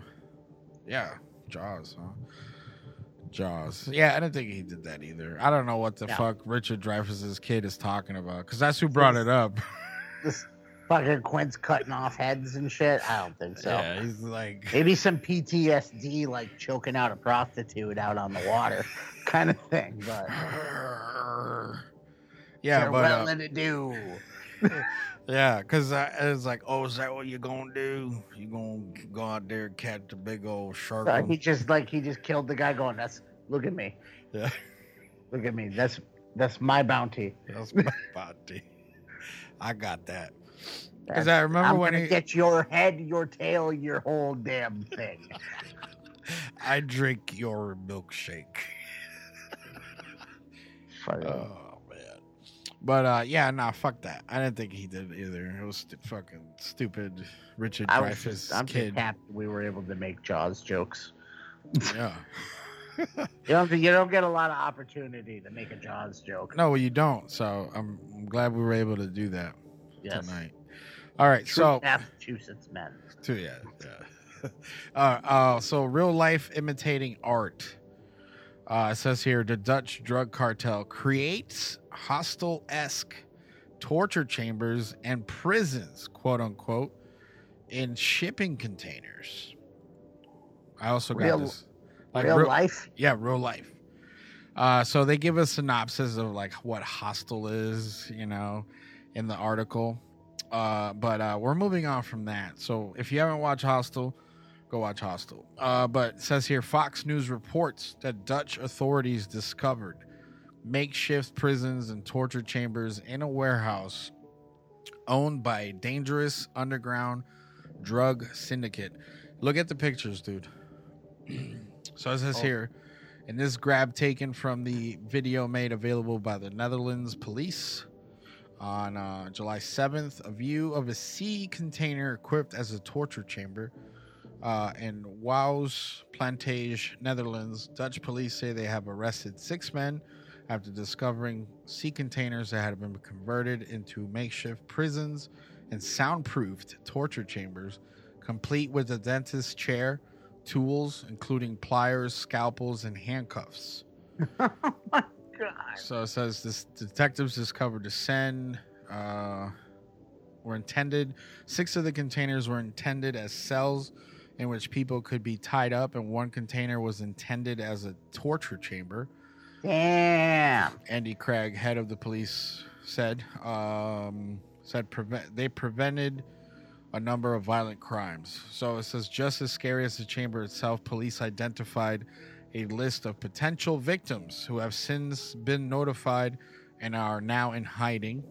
yeah, Jaws, huh? Jaws. Yeah, I didn't think he did that either. I don't know what the No. fuck Richard Dreyfuss's kid is talking about because that's who brought it up. This [laughs] fucking Quint's cutting off heads and shit. I don't think so. Yeah, he's like, Maybe some PTSD, like choking out a prostitute out on the water, [laughs] kind of thing. But [laughs] yeah, but uh, to do. [laughs] yeah, because it's like, oh, is that what you're gonna do? You gonna go out there and catch the big old shark? On- he just like he just killed the guy. Going, that's look at me, Yeah, look at me. That's that's my bounty. that's my body. I got that. Because I remember I'm when gonna he, get your head, your tail, your whole damn thing. [laughs] I drink your milkshake. Oh man. But uh yeah, nah, fuck that. I didn't think he did either. It was stu- fucking stupid Richard I was Dreyfuss just, I'm just happy we were able to make Jaws jokes. yeah. [laughs] You don't you don't get a lot of opportunity to make a Jaws joke. No, you don't. So I'm, I'm glad we were able to do that yes. tonight. All right, True so Massachusetts men. [laughs] Too, yeah, yeah. [laughs] uh, uh, so real life imitating art. Uh, it says here the Dutch drug cartel creates Hostel esque torture chambers and prisons, quote unquote, in shipping containers. I also got Real- this. Real real- life. yeah, real life. Uh, so they give a synopsis of like what Hostel is, you know, in the article. Uh, but uh, we're moving on from that. So if you haven't watched Hostel, go watch Hostel. Uh, but it says here Fox News reports that Dutch authorities discovered makeshift prisons and torture chambers in a warehouse owned by a dangerous underground drug syndicate. Look at the pictures, dude. [clears throat] so it says Oh. here, in this grab taken from the video made available by the Netherlands police on uh, July 7th, a view of a sea container equipped as a torture chamber uh, in Wouws Plantage, Netherlands. Dutch police say they have arrested six men after discovering sea containers that had been converted into makeshift prisons and soundproofed torture chambers, complete with a dentist's chair, tools, including pliers, scalpels, and handcuffs. [laughs] God. So it says this detectives discovered the Sen uh, were intended. Six of the containers were intended as cells in which people could be tied up, and one container was intended as a torture chamber. Damn. Andy Kraag, head of the police, said um, said prevent they prevented a number of violent crimes. So it says just as scary as the chamber itself, police identified a list of potential victims who have since been notified and are now in hiding.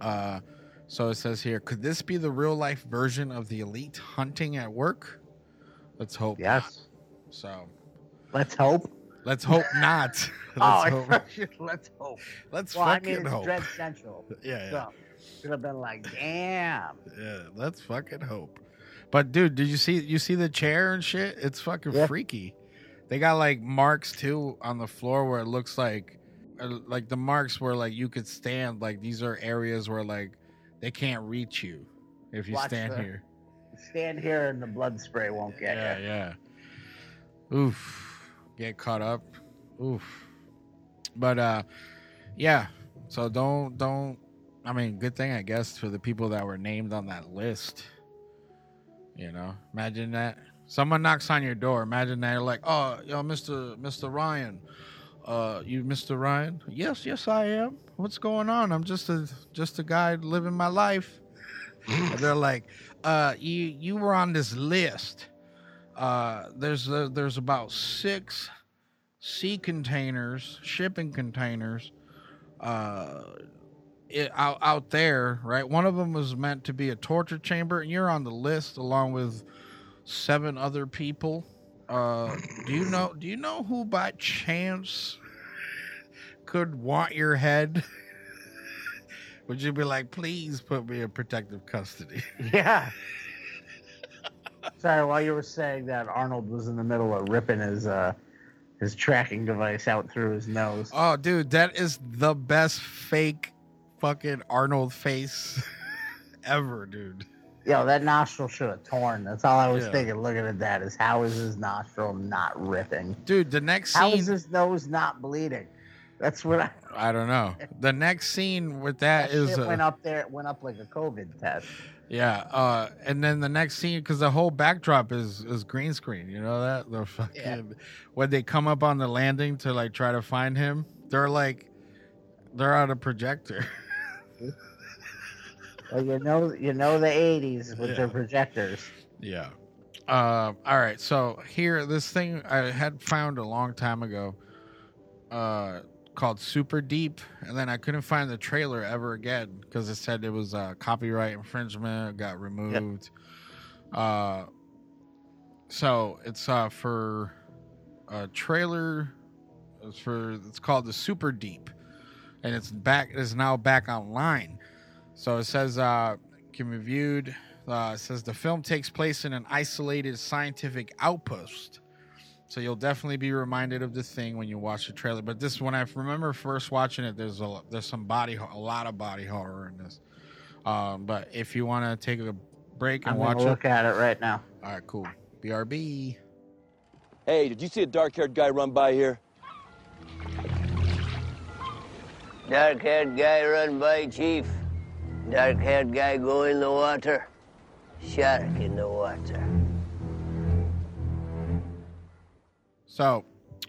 Uh, so it says here, could this be the real life version of the elite hunting at work? Let's hope. not. Yes. So, Let's hope. Let's hope not. [laughs] [laughs] oh, Let's hope. let's hope. Let's Well, I mean, it's hope. Dread [laughs] Central. Yeah, yeah. So should have been like, damn. Yeah, let's fucking hope. But dude, did you see you see the chair and shit? It's fucking Yeah. freaky. They got like marks too on the floor where it looks like uh, like the marks where like you could stand like these are areas where like they can't reach you if you Watch stand the- here. Stand here and the blood spray won't get Yeah, you. yeah. Oof. Get caught up. Oof. But uh yeah. So don't don't I mean, good thing I guess for the people that were named on that list. You know, imagine that. Someone knocks on your door. Imagine that you're like, oh, yo, Mr. Mr. Ryan. Uh, you Mr. Ryan? Yes, yes, I am. What's going on? I'm just a just a guy living my life. they're like, uh, you you were on this list. Uh, there's uh, there's about six sea containers, shipping containers, uh, it, out out there, right? One of them was meant to be a torture chamber, and you're on the list along with seven other people. Uh, do you know? Do you know who by chance could want your head? [laughs] Would you be like, please put me in protective custody? [laughs] Yeah. Sorry, while you were saying that, Arnold was in the middle of ripping his uh his tracking device out through his nose. Oh, dude, that is the best fake fucking Arnold face [laughs] ever, dude. Yo, that nostril should have torn. That's all I was Yeah. thinking. Looking at that is how is his nostril not ripping? Dude, the next scene, is his nose not bleeding? That's what I. [laughs] I don't know. The next scene with that That is, uh, went up there. It went up like a COVID test. yeah, uh, and then the next scene because the whole backdrop is is green screen. You know that the fucking when they come up on the landing to like try to find him, they're like they're on a projector. [laughs] Well, you know, you know the '80s with their projectors. Yeah. Uh, all right. So here, this thing I had found a long time ago, uh, called Super Deep, and then I couldn't find the trailer ever again because it said it was uh, copyright infringement, got removed. Uh, so it's uh for a trailer. It's for it's called the Super Deep, and it's back. It's now back online. So it says uh, can be viewed. Uh, it says the film takes place in an isolated scientific outpost. So you'll definitely be reminded of the thing when you watch the trailer. But this, when I remember first watching it, there's a there's some body a lot of body horror in this. Um, but if you want to take a break and I'm watch gonna it, look at it right now. all right, cool. BRB. Hey, did you see a dark-haired guy run by here? Dark haired guy run by, Chief. Dark haired guy go in the water. Shark in the water. So,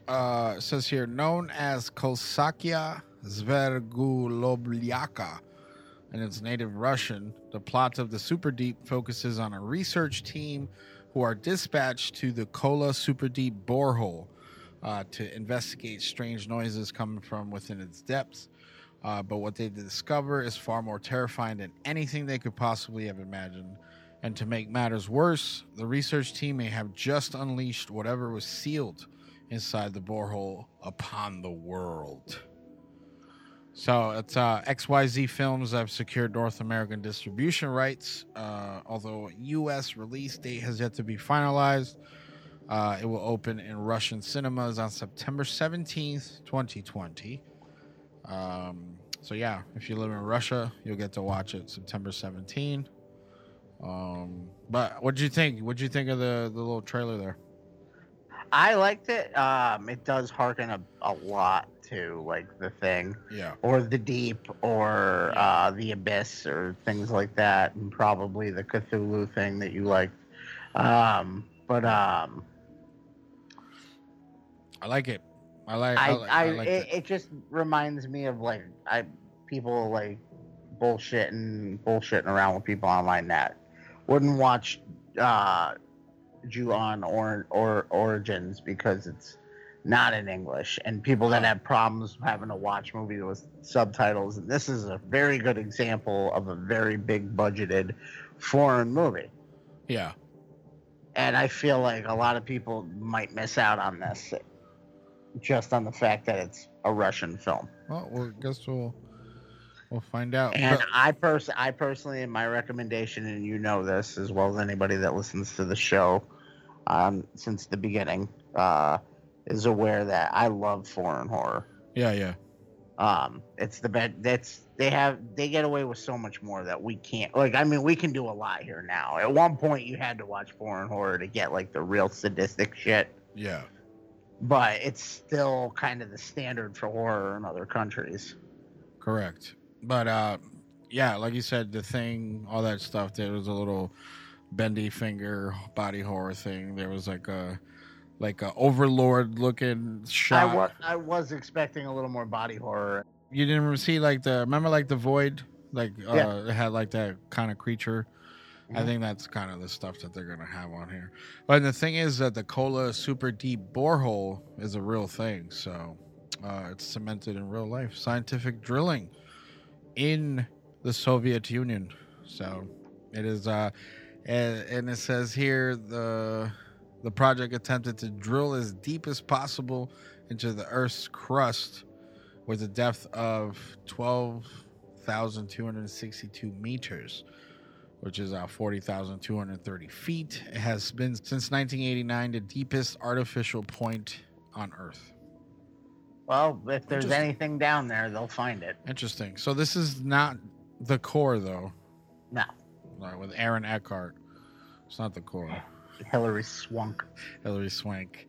uh, says here, known as Kosakia Zvergulobliaka, and it's native Russian. The plot of the Super Deep focuses on a research team who are dispatched to the Kola Super Deep borehole uh, to investigate strange noises coming from within its depths. Uh, but what they discover is far more terrifying than anything they could possibly have imagined. And to make matters worse, the research team may have just unleashed whatever was sealed inside the borehole upon the world. So it's uh, XYZ Films have secured North American distribution rights, uh, although U.S. release date has yet to be finalized. Uh, it will open in Russian cinemas on September 17th, 2020. Um, so yeah, if you live in Russia, you'll get to watch it September 17. Um, but what did you think? What did you think of the the little trailer there? I liked it. Um, it does harken a, a lot to like the thing Yeah, or the deep or uh, the abyss or things like that, and probably the Cthulhu thing that you liked. Um, but um, I like it. I like. I, I, I, I like it, it. just reminds me of like I people like bullshitting bullshitting around with people online that wouldn't watch uh Ju-on or or Origins because it's not in English and people that have problems having to watch movies with subtitles and this is a very good example of a very big budgeted foreign movie Yeah, and I feel like a lot of people might miss out on this. Just on the fact that it's a Russian film. Well, guess we'll we'll find out. And But- I pers- I personally, in my recommendation, and you know this as well as anybody that listens to the show, um, since the beginning, uh, is aware that I love foreign horror. yeah, yeah, Um, it's the best. That's they have they get away with so much more that we can't. Like, I mean, we can do a lot here now. At one point, you had to watch foreign horror to get like the real sadistic shit, yeah. But it's still kind of the standard for horror in other countries. Correct. But uh yeah, like you said, the thing, all that stuff, there was a little bendy finger body horror thing. There was like a like a overlord looking shot. I was I was expecting a little more body horror. you didn't see like the remember like the void? Like uh Yeah. it had like that kind of creature. I think that's kind of the stuff that they're gonna have on here. But the thing is that the Kola super deep borehole is a real thing, so uh, it's cemented in real life. Scientific drilling in the Soviet Union. So it is, uh, and, and it says here the the project attempted to drill as deep as possible into the Earth's crust with a depth of twelve thousand two hundred sixty-two meters which is uh, 40,230 feet. It has been since 1989 the deepest artificial point on Earth. Well, if there's anything down there, they'll find it. Interesting. So this is not the core, though, No, uh, with Aaron Eckhart. It's not the core. Hilary Swank. Hilary Swank.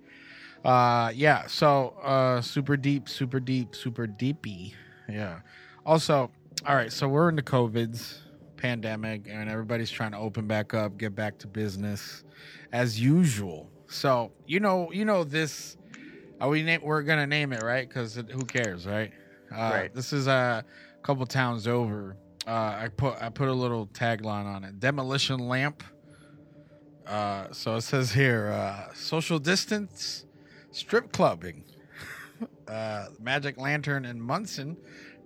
Uh, yeah. So uh, super deep, super deep, super deepy. Yeah. Also, all right. So we're in the COVID's pandemic, and everybody's trying to open back up, get back to business as usual. So you know, you know this. Are we na- we're gonna name it right? Because who cares, right? Uh, Right. This is a couple towns over. Uh, I put I put a little tagline on it: demolition lamp. Uh, so it says here: uh, social distance, strip clubbing. uh, Magic Lantern in Monson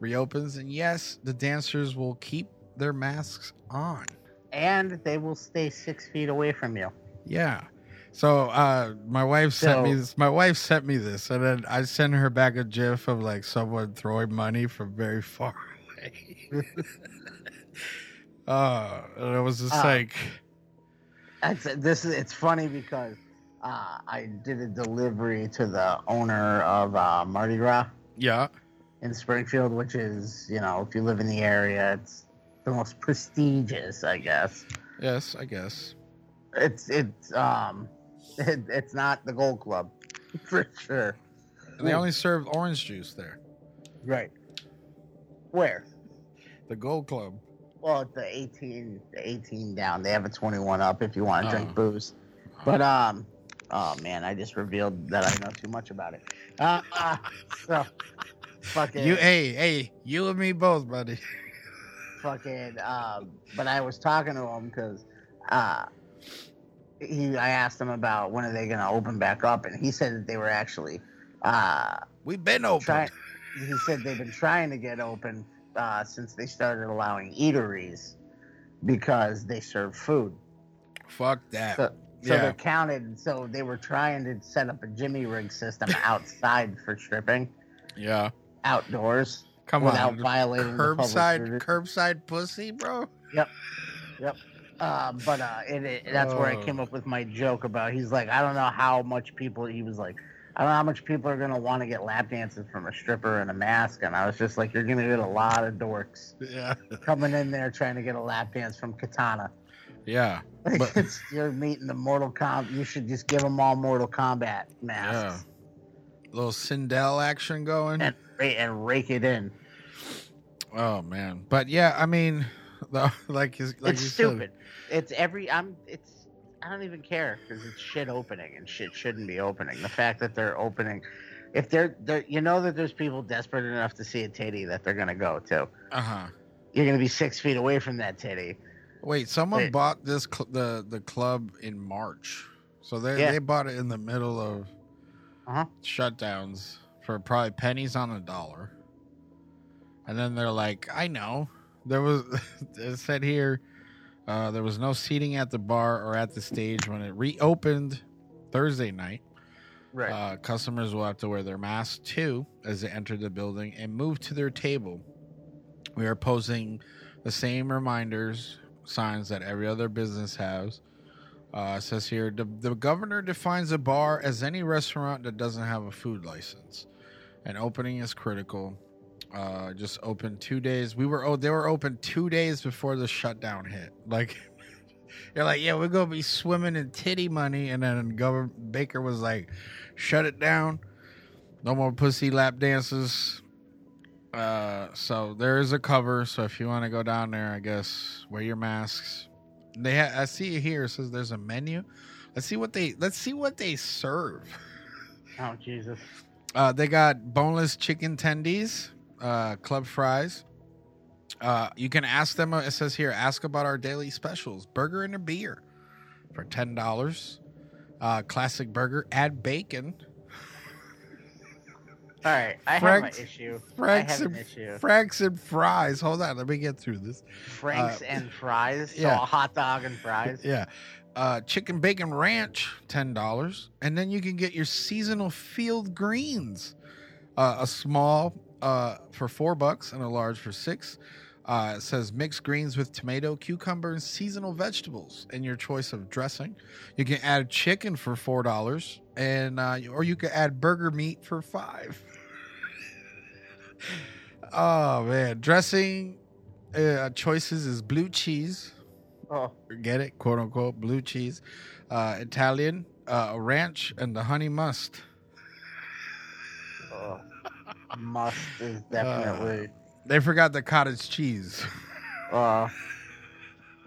reopens, and yes, the dancers will keep their masks on. And they will stay six feet away from you. Yeah. So uh my wife sent me this my wife sent me this and then I sent her back a gif of like someone throwing money from very far away. [laughs] uh and it was just Uh, like this is it's funny because uh, I did a delivery to the owner of uh, Mardi Gras yeah. in Springfield, which is you know if you live in the area, it's the most prestigious, I guess. Yes, I guess. It's it's um [laughs] it, it's not the Gold Club [laughs] for sure. And they only served orange juice there. Right. Where? The Gold Club. Well, it's the 18, the 18 down. They have a 21 up if you want to drink Oh. booze. But um, oh man, I just revealed that I know too much about it. Uh, uh so fucking You hey, hey, you and me both, buddy. [laughs] fucking um. But I was talking to him because uh, he I asked him about when are they gonna open back up, and he said that they were actually uh We've been open. trying. He said they've been trying to get open uh, since they started allowing eateries because they serve food. Fuck that. So, so Yeah. they're counted. So they were trying to set up a Jimmy rig system outside for stripping, yeah. outdoors, Come without on. violating Curbside curbside pussy, bro. Yep, yep. Uh, but uh, it, it, that's where I came Oh. up with my joke about. He's like, I don't know how much people. He was like, I don't know how much people are gonna want to get lap dances from a stripper in a mask. And I was just like, you're gonna get a lot of dorks Yeah. [laughs] coming in there trying to get a lap dance from Kitana. Yeah. Like, [laughs] But- it's, you're meeting the Mortal Kombat. You should just give them all Mortal Kombat masks little Sindel action going. and and rake it in. Oh man, but yeah, I mean, the, [laughs] like like it's stupid. It's every. I'm. It's. I don't even care because it's shit opening and shit shouldn't be opening. The fact that they're opening, if they're, they're, you know that there's people desperate enough to see a titty that they're gonna go to. Uh huh. You're gonna be six feet away from that titty. Wait, someone Wait. bought this cl- the the club in March, so they Yeah. they bought it in the middle of Uh-huh. shutdowns for probably pennies on a dollar, and then they're like, I know there was [laughs] it said here. Uh, there was no seating at the bar or at the stage when it reopened Thursday night. Right. Uh, customers will have to wear their masks too as they enter the building and move to their table. We are posting the same reminders signs that every other business has. Uh, says here the, the governor defines a bar as any restaurant that doesn't have a food license, and opening is critical. Uh, just open two days. We were oh they were open two days before the shutdown hit. [laughs] Like you're like yeah we're gonna be swimming in titty money, and then Governor Baker was like shut it down. No more pussy lap dances. Uh, so there is a cover. So if you want to go down there, I guess wear your masks. They ha- I see it here. It says there's a menu. Let's see what they let's see what they serve. Oh Jesus. Uh, they got boneless chicken tendies, uh, club fries. Uh, you can ask them. It says here, ask about our daily specials: burger and a beer for ten dollars. Uh, classic burger. Add bacon. All right, I have Franks- an issue. I Franks have an and issue. Franks and fries. Hold on, let me get through this. Franks uh, and fries. So yeah. a hot dog and fries. Yeah. Uh, chicken bacon ranch, ten dollars, and then you can get your seasonal field greens, uh, a small uh, for four bucks and a large for six. Uh, it says mixed greens with tomato, cucumber, and seasonal vegetables, and your choice of dressing. You can add chicken for four dollars, and uh, or you can add burger meat for five. Oh man, dressing uh, choices is blue cheese, Oh, get it, quote unquote, blue cheese, uh, Italian, uh, ranch, and the honey must. oh. must is [laughs] definitely. They forgot the cottage cheese. Uh,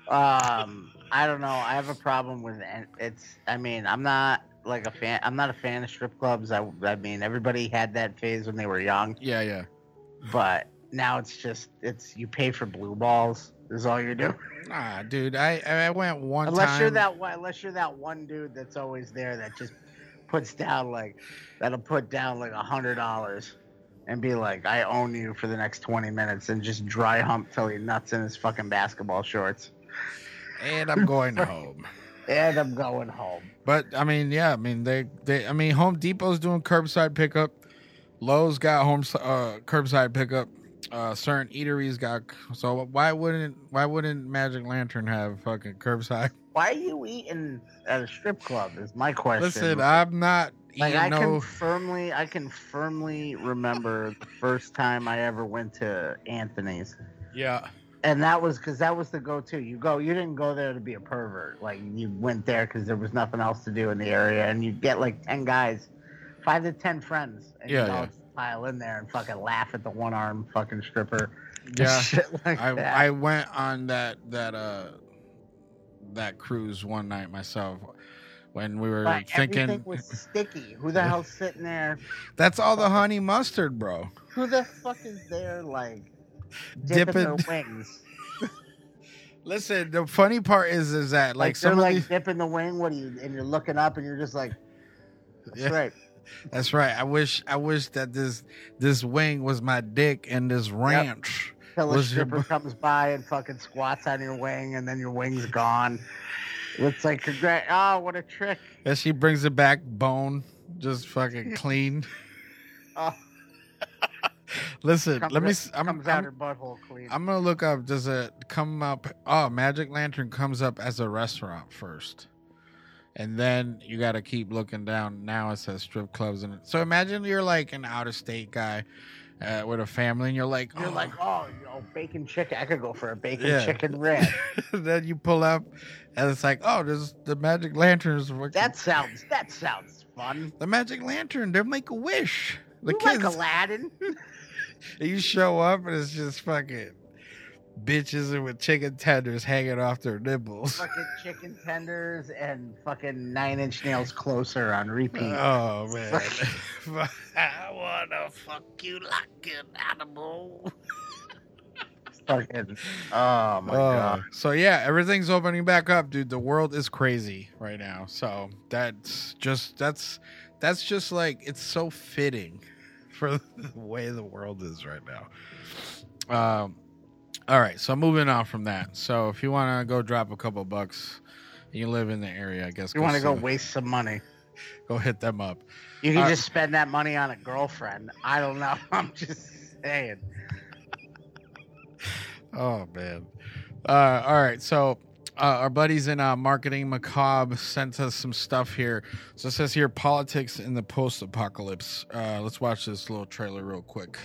um, I don't know. I have a problem with it. It's. I mean, I'm not like a fan. I'm not a fan of strip clubs. I. I mean, everybody had that phase when they were young, Yeah, yeah. But now it's just. It's you pay for blue balls. Is all you do. Nah, dude, I I went one Unless time. you're that one. Unless you're that one dude that's always there that just puts down like that'll put down like a hundred dollars. And be like, I own you for the next 20 minutes and just dry hump till he nuts in his fucking basketball shorts. and I'm going [laughs] home. And I'm going home. But I mean, yeah, I mean they they I mean Home Depot's doing curbside pickup. Lowe's got home uh, curbside pickup. Uh, certain eateries got so why wouldn't why wouldn't Magic Lantern have fucking curbside? [laughs] Why are you eating at a strip club? Is my question. Listen, I'm not like eating I can firmly, I can firmly remember the first time I ever went to Anthony's, Yeah, and that was because that was the go-to. You go, you didn't go there to be a pervert. Like you went there because there was nothing else to do in the area, and you get like ten guys, five to ten friends, and Yeah, you all yeah. pile in there and fucking laugh at the one-armed fucking stripper. yeah. [laughs] shit like I that. I went on that that uh that cruise one night myself when we were But thinking everything was sticky. Who the [laughs] hell's sitting there? that's all the honey mustard, bro. Who the fuck is there like dipping, their [laughs] wings? Listen, the funny part is is that Like, like, they're like these dipping the wing. What are you? And you're looking up, and you're just like, that's Yeah. right. That's right. I wish I wish that this this wing was my dick and this ranch. Till a Was your stripper comes by and fucking squats on your wing, and then your wing's gone. It's like, congrat! Oh, what a trick! And she brings it back bone, just fucking clean. Oh, [laughs] [laughs] Listen, comes let me. out- s- I'm, comes out her butthole clean. I'm gonna look up. Does it come up? Oh, Magic Lantern comes up as a restaurant first, and then you got to keep looking down. Now it says strip clubs, and so imagine you're like an out of state guy uh, with a family, and you're like, you're oh. like, oh, you know, bacon chicken. I could go for a bacon Yeah. chicken ranch. [laughs] then you pull up, and it's like, oh, there's the Magic Lanterns. that sounds. That sounds fun. the Magic Lantern. They're Make a Wish. The You kids. like Aladdin? [laughs] you show up, and it's just fucking bitches with chicken tenders hanging off their nipples. fucking chicken tenders and fucking nine inch nails closer on repeat. Oh man, I [laughs] wanna fuck you like an animal. fucking. Oh my Oh, god. so yeah, everything's opening back up, dude. The world is crazy right now. So that's just that's that's just like it's so fitting [laughs] for the way the world is right now. Um, all right, so moving on from that. So if you want to go drop a couple bucks, you live in the area, I guess. You want to go waste some money? go hit them up. You can Uh, just spend that money on a girlfriend. I don't know. [laughs] I'm just saying. Oh man. Uh, all right, so uh, our buddies in uh, marketing macabre sent us some stuff here. So it says here politics in the post-apocalypse. Uh, let's watch this little trailer real quick.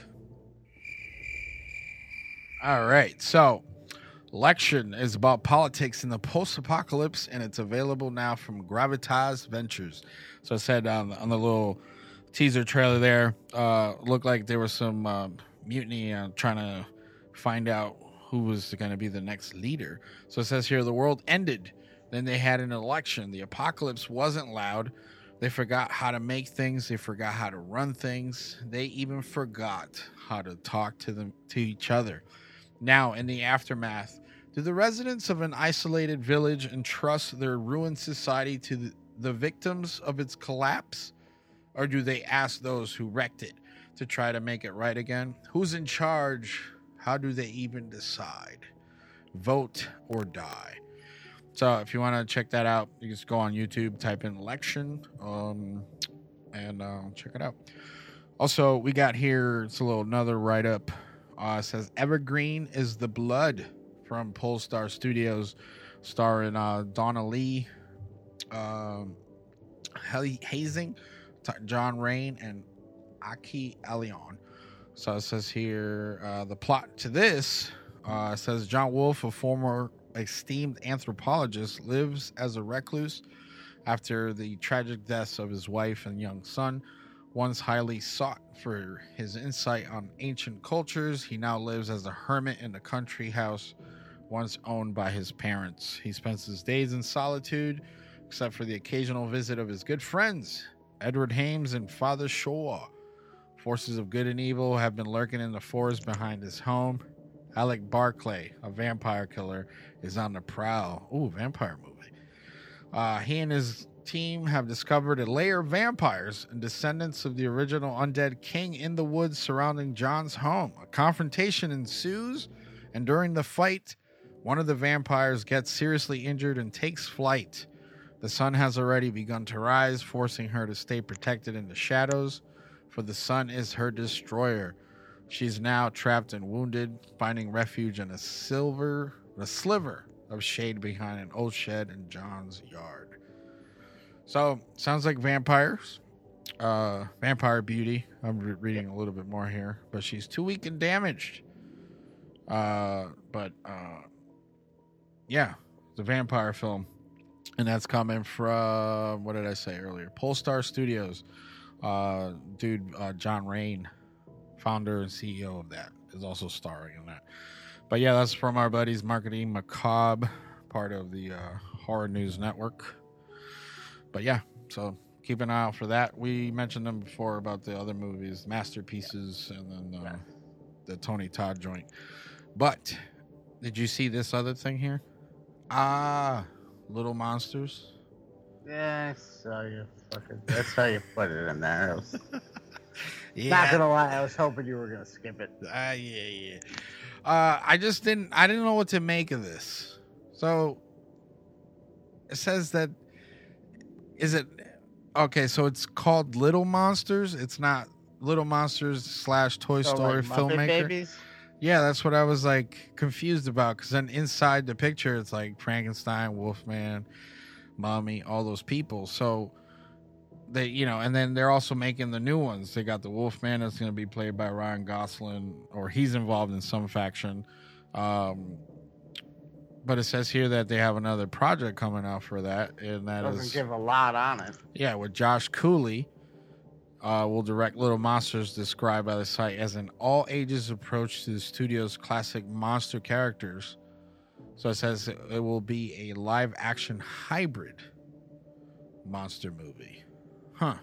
All right, so Election is about politics in the post-apocalypse, and it's available now from Gravitas Ventures. So I said on, on the little teaser trailer there, uh, looked like there was some uh, mutiny uh, trying to find out who was going to be the next leader. So it says here the world ended. Then they had an election. The apocalypse wasn't loud. They forgot how to make things. They forgot how to run things. They even forgot how to talk to them to each other. Now, in the aftermath, do the residents of an isolated village entrust their ruined society to the, victims of its collapse? Or do they ask those who wrecked it to try to make it right again? Who's in charge? How do they even decide? Vote or die. So if you want to check that out, you just go on YouTube, type in election, um, and uh, check it out. Also, we got here, it's a little another write up. Uh, says Evergreen is the Blood from Polestar Studios, starring uh, Donna Lee, um, Hazing, T- John Rain, and Aki Elion. So it says here uh, the plot to this uh, says John Wolfe, a former esteemed anthropologist, lives as a recluse after the tragic deaths of his wife and young son. Once highly sought for his insight on ancient cultures, he now lives as a hermit in a country house once owned by his parents. He spends his days in solitude, except for the occasional visit of his good friends, Edward Hames and Father Shaw. Forces of good and evil have been lurking in the forest behind his home. Alec Barclay, a vampire killer, is on the prowl. Ooh, vampire movie. Uh, he and his team have discovered a layer of vampires and descendants of the original undead king in the woods surrounding John's home. A confrontation ensues, and during the fight, one of the vampires gets seriously injured and takes flight. The sun has already begun to rise, forcing her to stay protected in the shadows, for the sun is her destroyer. She's now trapped and wounded, finding refuge in a silver, a sliver of shade behind an old shed in John's yard. So sounds like vampires. Uh, vampire beauty. I'm re- reading a little bit more here, but she's too weak and damaged. Uh, but uh, yeah, it's a vampire film, and that's coming from what did I say earlier? Polestar Studios. Uh, dude, uh, John Rain, founder and CEO of that, is also starring in that. But yeah, that's from our buddies Marketing Macabre, part of the uh, Horror News Network. But yeah, so keep an eye out for that. We mentioned them before about the other movies, masterpieces, and then uh, the Tony Todd joint. But did you see this other thing here? Ah, Little Monsters. Yeah, I saw you fucking. That's how you put it in there. Was, [laughs] Yeah, Not gonna lie, I was hoping you were gonna skip it. Ah, yeah, yeah. Uh, I just didn't. I didn't know what to make of this. So it says that is it okay? So it's called Little Monsters. It's not Little Monsters slash Toy So, Story like, filmmaker. Babies? Yeah, that's what I was like confused about. Because then inside the picture, it's like Frankenstein, Wolfman, Mommy, all those people. So they, you know, and then they're also making the new ones. They got the Wolfman that's going to be played by Ryan Gosling, or he's involved in some faction. Um, but it says here that they have another project coming out for that, and that is Doesn't give a lot on it. yeah, with Josh Cooley, uh, will direct Little Monsters, described by the site as an all ages approach to the studio's classic monster characters. So it says it will be a live action hybrid monster movie. Huh.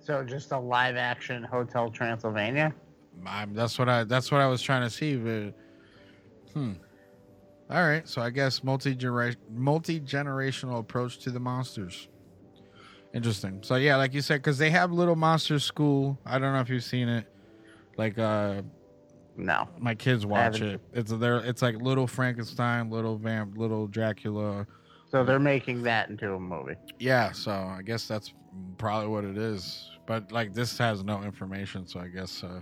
So just a live action Hotel Transylvania. I'm, that's what I that's what I was trying to see. But, hmm. All right, so I guess multi multi generational approach to the monsters. Interesting. So yeah, like you said, because they have Little Monsters School. I don't know if you've seen it. Like uh, No. my kids watch it. It's there. It's like Little Frankenstein, Little Vamp, Little Dracula, So they're making that into a movie. Yeah, so I guess that's probably what it is. But like this has no information, so I guess uh,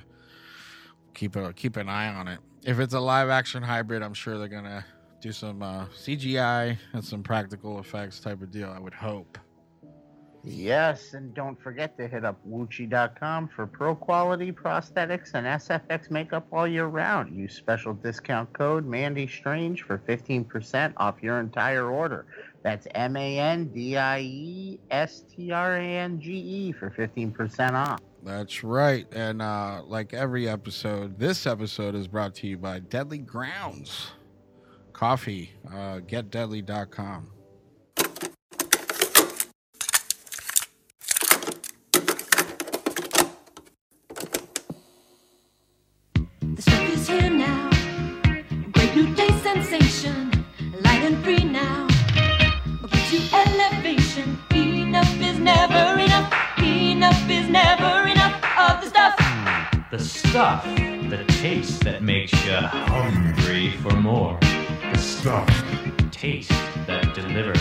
keep a keep an eye on it. If it's a live action hybrid, I'm sure they're gonna do some uh, CGI and some practical effects type of deal. I would hope. Yes, and don't forget to hit up Wuchi.com for pro quality prosthetics and SFX makeup all year round. Use special discount code Mandy Strange for 15% off your entire order. That's M A N D I E S T R A N G E for 15% off. That's right. And uh, like every episode, this episode is brought to you by Deadly Grounds Coffee. Uh, getdeadly.com. The stuff is here now. Great new day sensation. Light and free now. Gives you elevation. Enough is never enough. Enough is never enough of the stuff. The stuff, the taste that makes you hungry for more. The stuff, taste that delivers.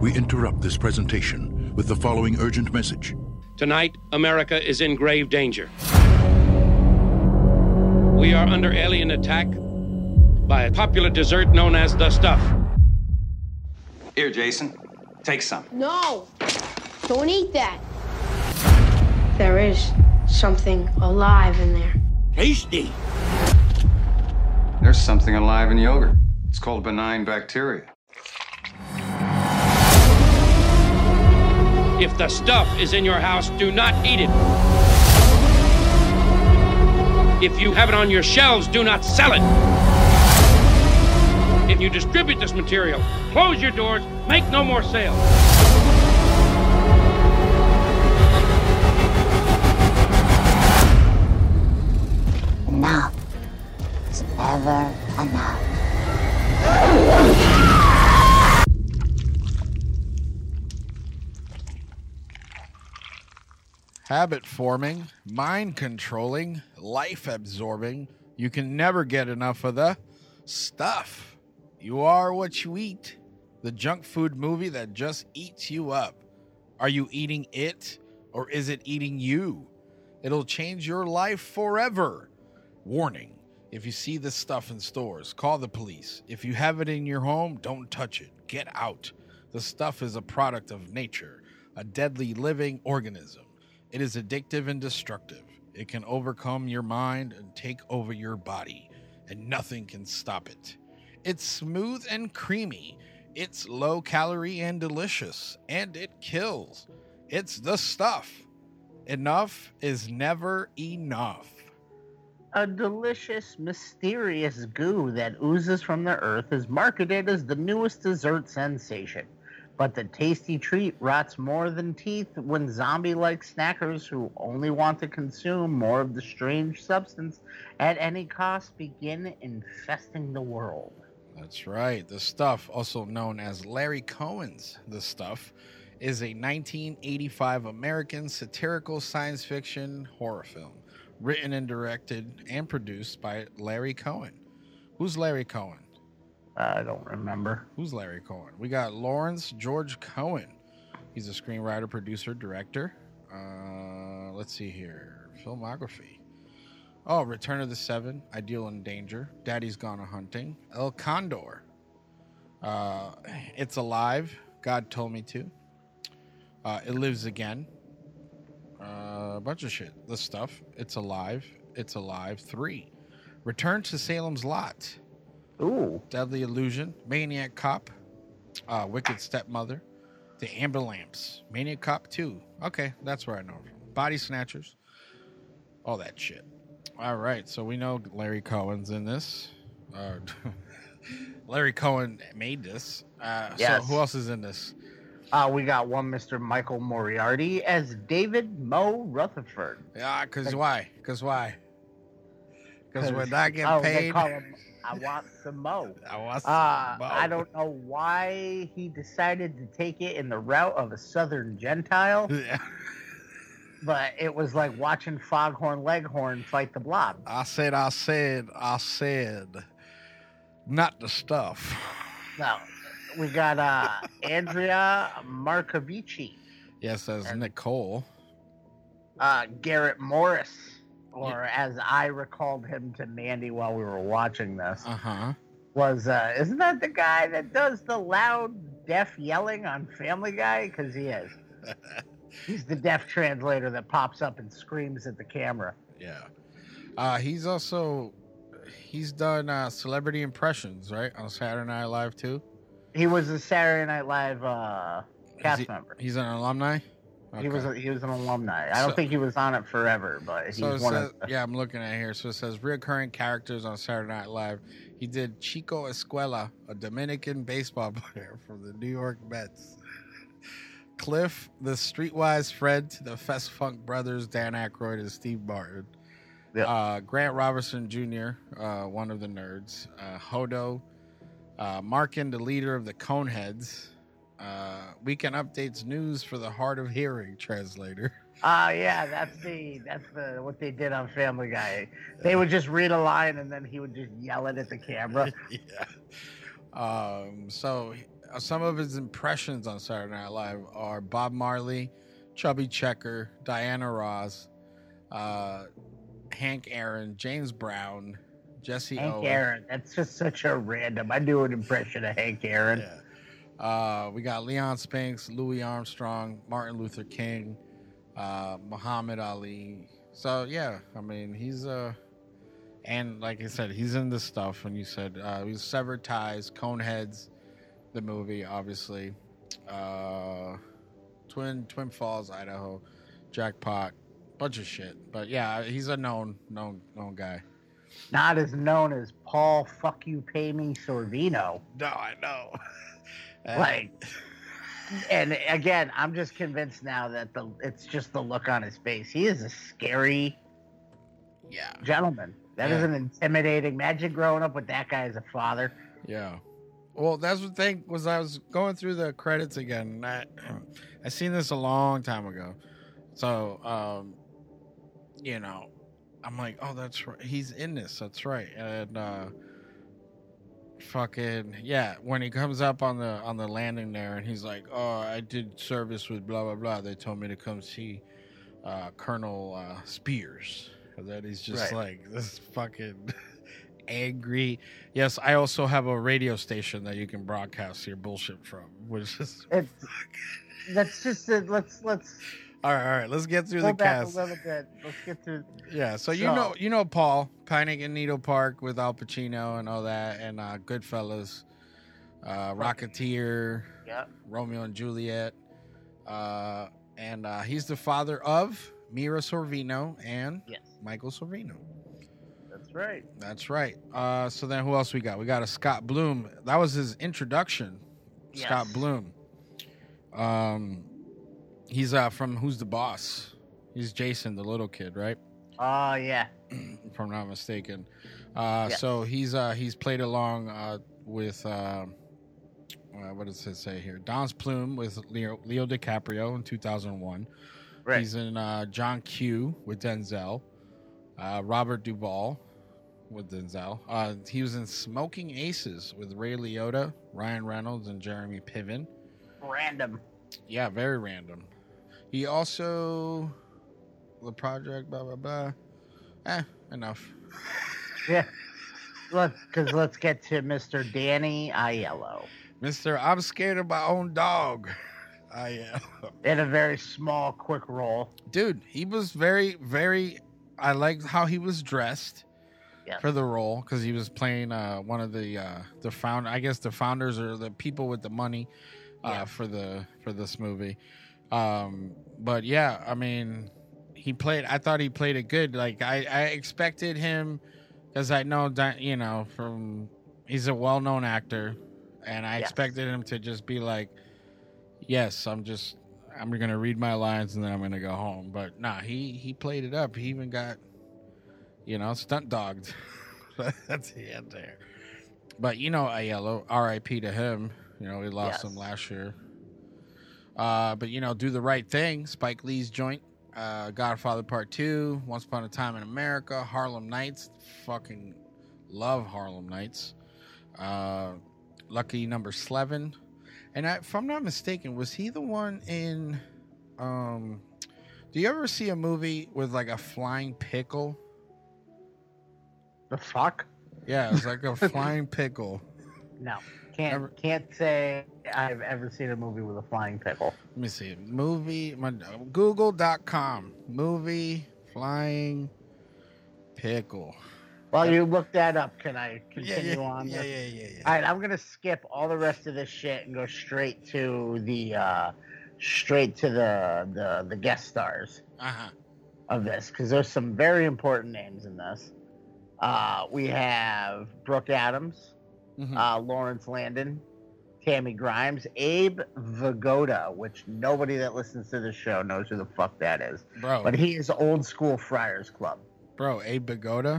We interrupt this presentation with the following urgent message. Tonight, America is in grave danger. We are under alien attack by a popular dessert known as the stuff. Here, Jason. Take some. No! Don't eat that. There is something alive in there. Tasty. There's something alive in yogurt. It's called benign bacteria. If the stuff is in your house, do not eat it. If you have it on your shelves, do not sell it. If you distribute this material, close your doors, make no more sales. Never enough. habit forming, mind controlling, life absorbing. You can never get enough of the stuff. You are what you eat. The junk food movie that just eats you up. Are you eating it or is it eating you? It'll change your life forever. Warning if you see this stuff in stores, call the police. If you have it in your home, don't touch it. Get out. The stuff is a product of nature, a deadly living organism. It is addictive and destructive. It can overcome your mind and take over your body, and nothing can stop it. It's smooth and creamy. It's low calorie and delicious, and it kills. It's the stuff. Enough is never enough. A delicious, mysterious goo that oozes from the earth is marketed as the newest dessert sensation. But the tasty treat rots more than teeth when zombie like snackers who only want to consume more of the strange substance at any cost begin infesting the world. That's right. The Stuff, also known as Larry Cohen's The Stuff, is a 1985 American satirical science fiction horror film written and directed and produced by Larry Cohen. Who's Larry Cohen? I don't remember. Who's Larry Cohen? We got Lawrence George Cohen. He's a screenwriter, producer, director. Uh, let's see here. Filmography. Oh, Return of the Seven, I Deal in Danger, Daddy's Gone a Hunting, El Condor. Uh, it's Alive, God Told Me to. Uh, it Lives Again. Uh, a bunch of shit. The stuff. It's Alive. It's Alive 3. Return to Salem's Lot. Ooh. Deadly Illusion, Maniac Cop, uh, Wicked Stepmother, The Ambulance, Maniac Cop 2. Okay, that's where I know from. Body Snatchers, all that shit. All right, so we know Larry Cohen's in this. Uh, [laughs] Larry Cohen made this. Uh, Yes. So who else is in this? Uh, we got one Mr. Michael Moriarty as David Mo Rutherford. Yeah, because why? Because why? Because we're not getting oh, getting they paid. call him, I want some Mo. [laughs] I want some Uh, Mo. I don't know why he decided to take it in the route of a Southern Gentile. [laughs] Yeah. but it was like watching Foghorn Leghorn fight the Blob. I said, I said, I said, not the stuff. No, we got uh, Andrea Marcovici, Yes, as Nicole. uh, Garrett Morris, or as I recalled him to Mandy while we were watching this, Uh huh. was uh, isn't that the guy that does the loud deaf yelling on Family Guy? Because he is. [laughs] He's the deaf translator that pops up and screams at the camera. Yeah. Uh, he's also he's done uh, celebrity impressions, right, on Saturday Night Live too. He was a Saturday Night Live uh, cast he- member. He's an alumni. He was a, he was an alumni. I don't So- think he was on it forever, but he's So one says, of. The, yeah, I'm looking at here. So it says reoccurring characters on Saturday Night Live. He did Chico Escuela, a Dominican baseball [laughs] player from the New York Mets. Cliff, the streetwise Fred to the Festrunk brothers, Dan Aykroyd and Steve Martin. Uh, Grant Robertson Jr., uh, one of the nerds. Uh, Hodo. Uh, Markin, the leader of the Coneheads. Uh, Weekend Updates News for the Hard of Hearing translator. Ah, yeah, that's the that's the what they did on Family Guy. They would just read a line and then he would just yell it at the camera. [laughs] yeah. Um, so uh, some of his impressions on Saturday Night Live are Bob Marley, Chubby Checker, Diana Ross, uh, Hank Aaron, James Brown, Jesse Hank Owen. Aaron. That's just such a random. I do an impression of Hank Aaron. Uh, we got Leon Spinks, Louis Armstrong, Martin Luther King, uh, Muhammad Ali. So yeah, I mean he's uh, and like I said, he's in this stuff. And you said uh, he's Severed Ties, Coneheads, the movie, obviously, uh, Twin Twin Falls, Idaho, Jackpot, bunch of shit. But yeah, he's a known known known guy. Not as known as Paul Fuck You Pay Me Sorvino. No, I know. [laughs] like and again, I'm just convinced now that the it's just the look on his face. He is a scary yeah gentleman. That is Yeah. an intimidating. Imagine growing up with that guy as a father. Yeah. Well, that's the thing was I was going through the credits again. And I I seen this a long time ago, so um, you know, I'm like, oh, that's right. He's in this. That's right. And uh, fucking yeah, when he comes up on the on the landing there, and he's like, oh, I did service with blah blah blah. They told me to come see uh, Colonel uh, Spears. And then he's just Right. like this fucking [laughs] angry. Yes, I also have a radio station that you can broadcast your bullshit from, which is It's [laughs] that's just it. Let's let's all right. All right, let's get through go the back cast. a little bit. Let's get through. Yeah, so you So- know you know Paul Panic in Needle Park with Al Pacino and all that, and uh, Goodfellas, uh, Rocketeer, Yeah. Romeo and Juliet, uh, and uh, he's the father of Mira Sorvino and Yes. Michael Sorvino. That's right. That's right. Uh, so then who else we got? We got a Scott Bloom. That was his introduction. Scott Bloom. Um, he's uh from Who's the Boss? He's Jason, the little kid, right? Oh yeah. if I'm not mistaken. Uh, Yes. So he's uh, he's played along uh, with uh, uh, what does it say here? Don's Plum with Leo, Leo DiCaprio in 2001. Right. He's in uh, John Q with Denzel. Uh, Robert Duvall with Denzel. Uh, he was in Smoking Aces with Ray Liotta, Ryan Reynolds, and Jeremy Piven. Random. Yeah, very random. He also the project blah blah blah. Eh, enough. Yeah. Let's because let's get to Mr. Danny Aiello Mister, I'm scared of my own dog. [laughs] I am. in a very small, quick role. Dude, he was very, very. I liked how he was dressed Yes. for the role because he was playing uh, one of the uh, the found. I guess the founders or the people with the money uh, for the for this movie. Um, but yeah, I mean, he played. I thought he played it good. Like I, I expected him because I know that you know from he's a well known actor, and I Yes. expected him to just be like, yes, I'm just I'm gonna read my lines and then I'm gonna go home. But nah, he he played it up. He even got you know stunt dogged [laughs] That's the end there. But you know, Aiello, R.I.P. to him. You know, we lost Yes. him last year. Uh, but you know, do the right thing. Spike Lee's joint. uh, Godfather Part Two, Once Upon a Time in America, Harlem Nights. Fucking love Harlem Nights. Uh, Lucky Number Slevin, and I, if I'm not mistaken, was he the one in? Um, do you ever see a movie with like a flying pickle? The fuck? Yeah, it's like a [laughs] flying pickle. No, can't can't say I've ever seen a movie with a flying pickle. Let me see. Movie, my, Google.com. Movie flying pickle. While you look that up, can I continue yeah, on? yeah, yeah, yeah, yeah. All right, I'm gonna skip all the rest of this shit and go straight to the uh straight to the the the guest stars Uh-huh. of this because there's some very important names in this. Uh, we have Brooke Adams, Mhm. uh, Lawrence Landon, Tammy Grimes, Abe Vigoda, which nobody that listens to this show knows who the fuck that is. Bro. But he is old school Friars Club. Bro, Abe? Come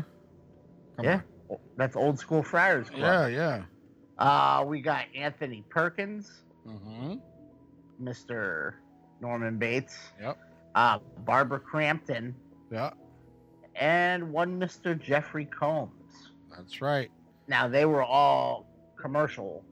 yeah, that's old school Friars Club. Yeah, yeah. Uh, we got Anthony Perkins, Mm-hmm. Mr. Norman Bates, Yep. uh, Barbara Crampton, Yeah. and one Mr. Jeffrey Combs. That's right. Now they were all commercial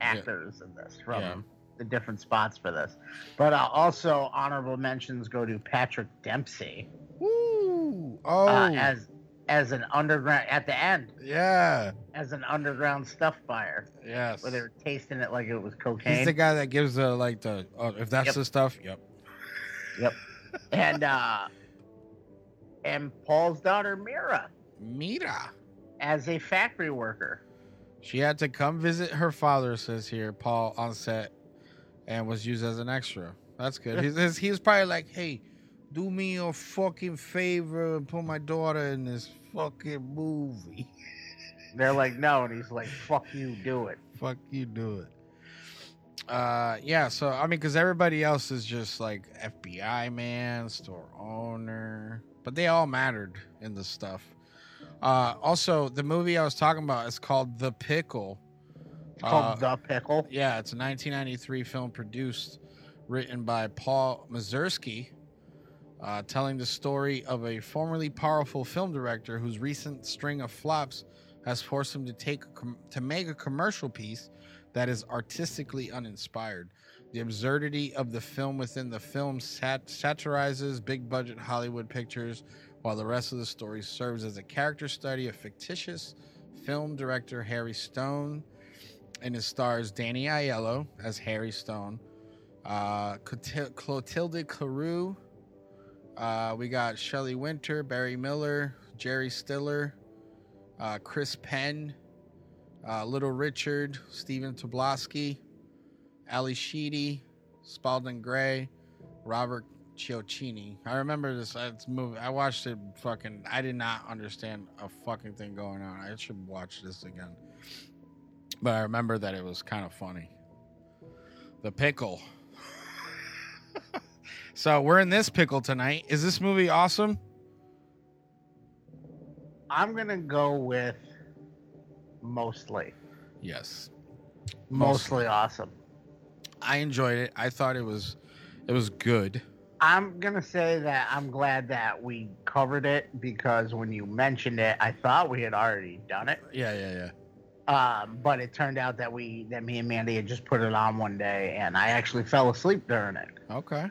actors in this from Yeah. the different spots for this, but uh, also honorable mentions go to Patrick Dempsey Woo! Oh, uh, as as an underground at the end yeah. as an underground stuff buyer Yes. where they were tasting it like it was cocaine. He's the guy that gives the, like, the, oh, if that's Yep. the stuff, yep. Yep. and uh and Paul's daughter Mira Mira. As a factory worker. She had to come visit her father, says here, Paul, on set, and was used as an extra. That's good. He's, [laughs] he's, he was probably like, hey, do me a fucking favor and put my daughter in this fucking movie. [laughs] They're like, no, and he's like, fuck you, do it. Fuck you, do it. Uh, yeah. So I mean, because everybody else is just like FBI man, store owner, but they all mattered in the stuff. Uh, also, the movie I was talking about is called The Pickle. It's called Uh, The Pickle. Yeah, it's a 1993 film produced, written by Paul Mazursky, uh, telling the story of a formerly powerful film director whose recent string of flops has forced him to take com- to make a commercial piece that is artistically uninspired. The absurdity of the film within the film sat- satirizes big budget Hollywood pictures, while the rest of the story serves as a character study of fictitious film director Harry Stone and it stars Danny Aiello as Harry Stone, uh, Clotilde Carew. Uh, we got Shelley Winter, Barry Miller, Jerry Stiller, uh, Chris Penn, uh, Little Richard, Stephen Tobolowsky, Ally Sheedy, Spalding Gray, Robert Ciocchini. I remember this, uh, this movie. I watched it fucking. I did not understand a fucking thing going on. I should watch this again. But I remember that it was kind of funny. The pickle. [laughs] so we're in this pickle tonight. Is this movie awesome? I'm gonna go with mostly. Yes. Mostly awesome. I enjoyed it. I thought it was it was good. I'm gonna say that I'm glad that we covered it because when you mentioned it, I thought we had already done it. Yeah, yeah, yeah. Um, but it turned out that we that me and Mandy had just put it on one day, and I actually fell asleep during it. Okay.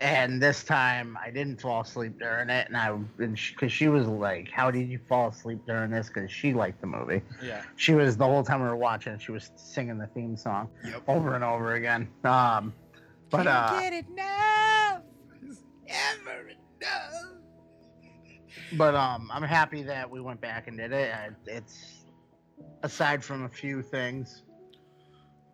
And this time I didn't fall asleep during it, and I because she, was like, "How did you fall asleep during this?" Because she liked the movie. Yeah. She was the whole time we were watching. She was singing the theme song over and over again. Um, but uh, it now. Ever enough. but um, I'm happy that we went back and did it. It's aside from a few things,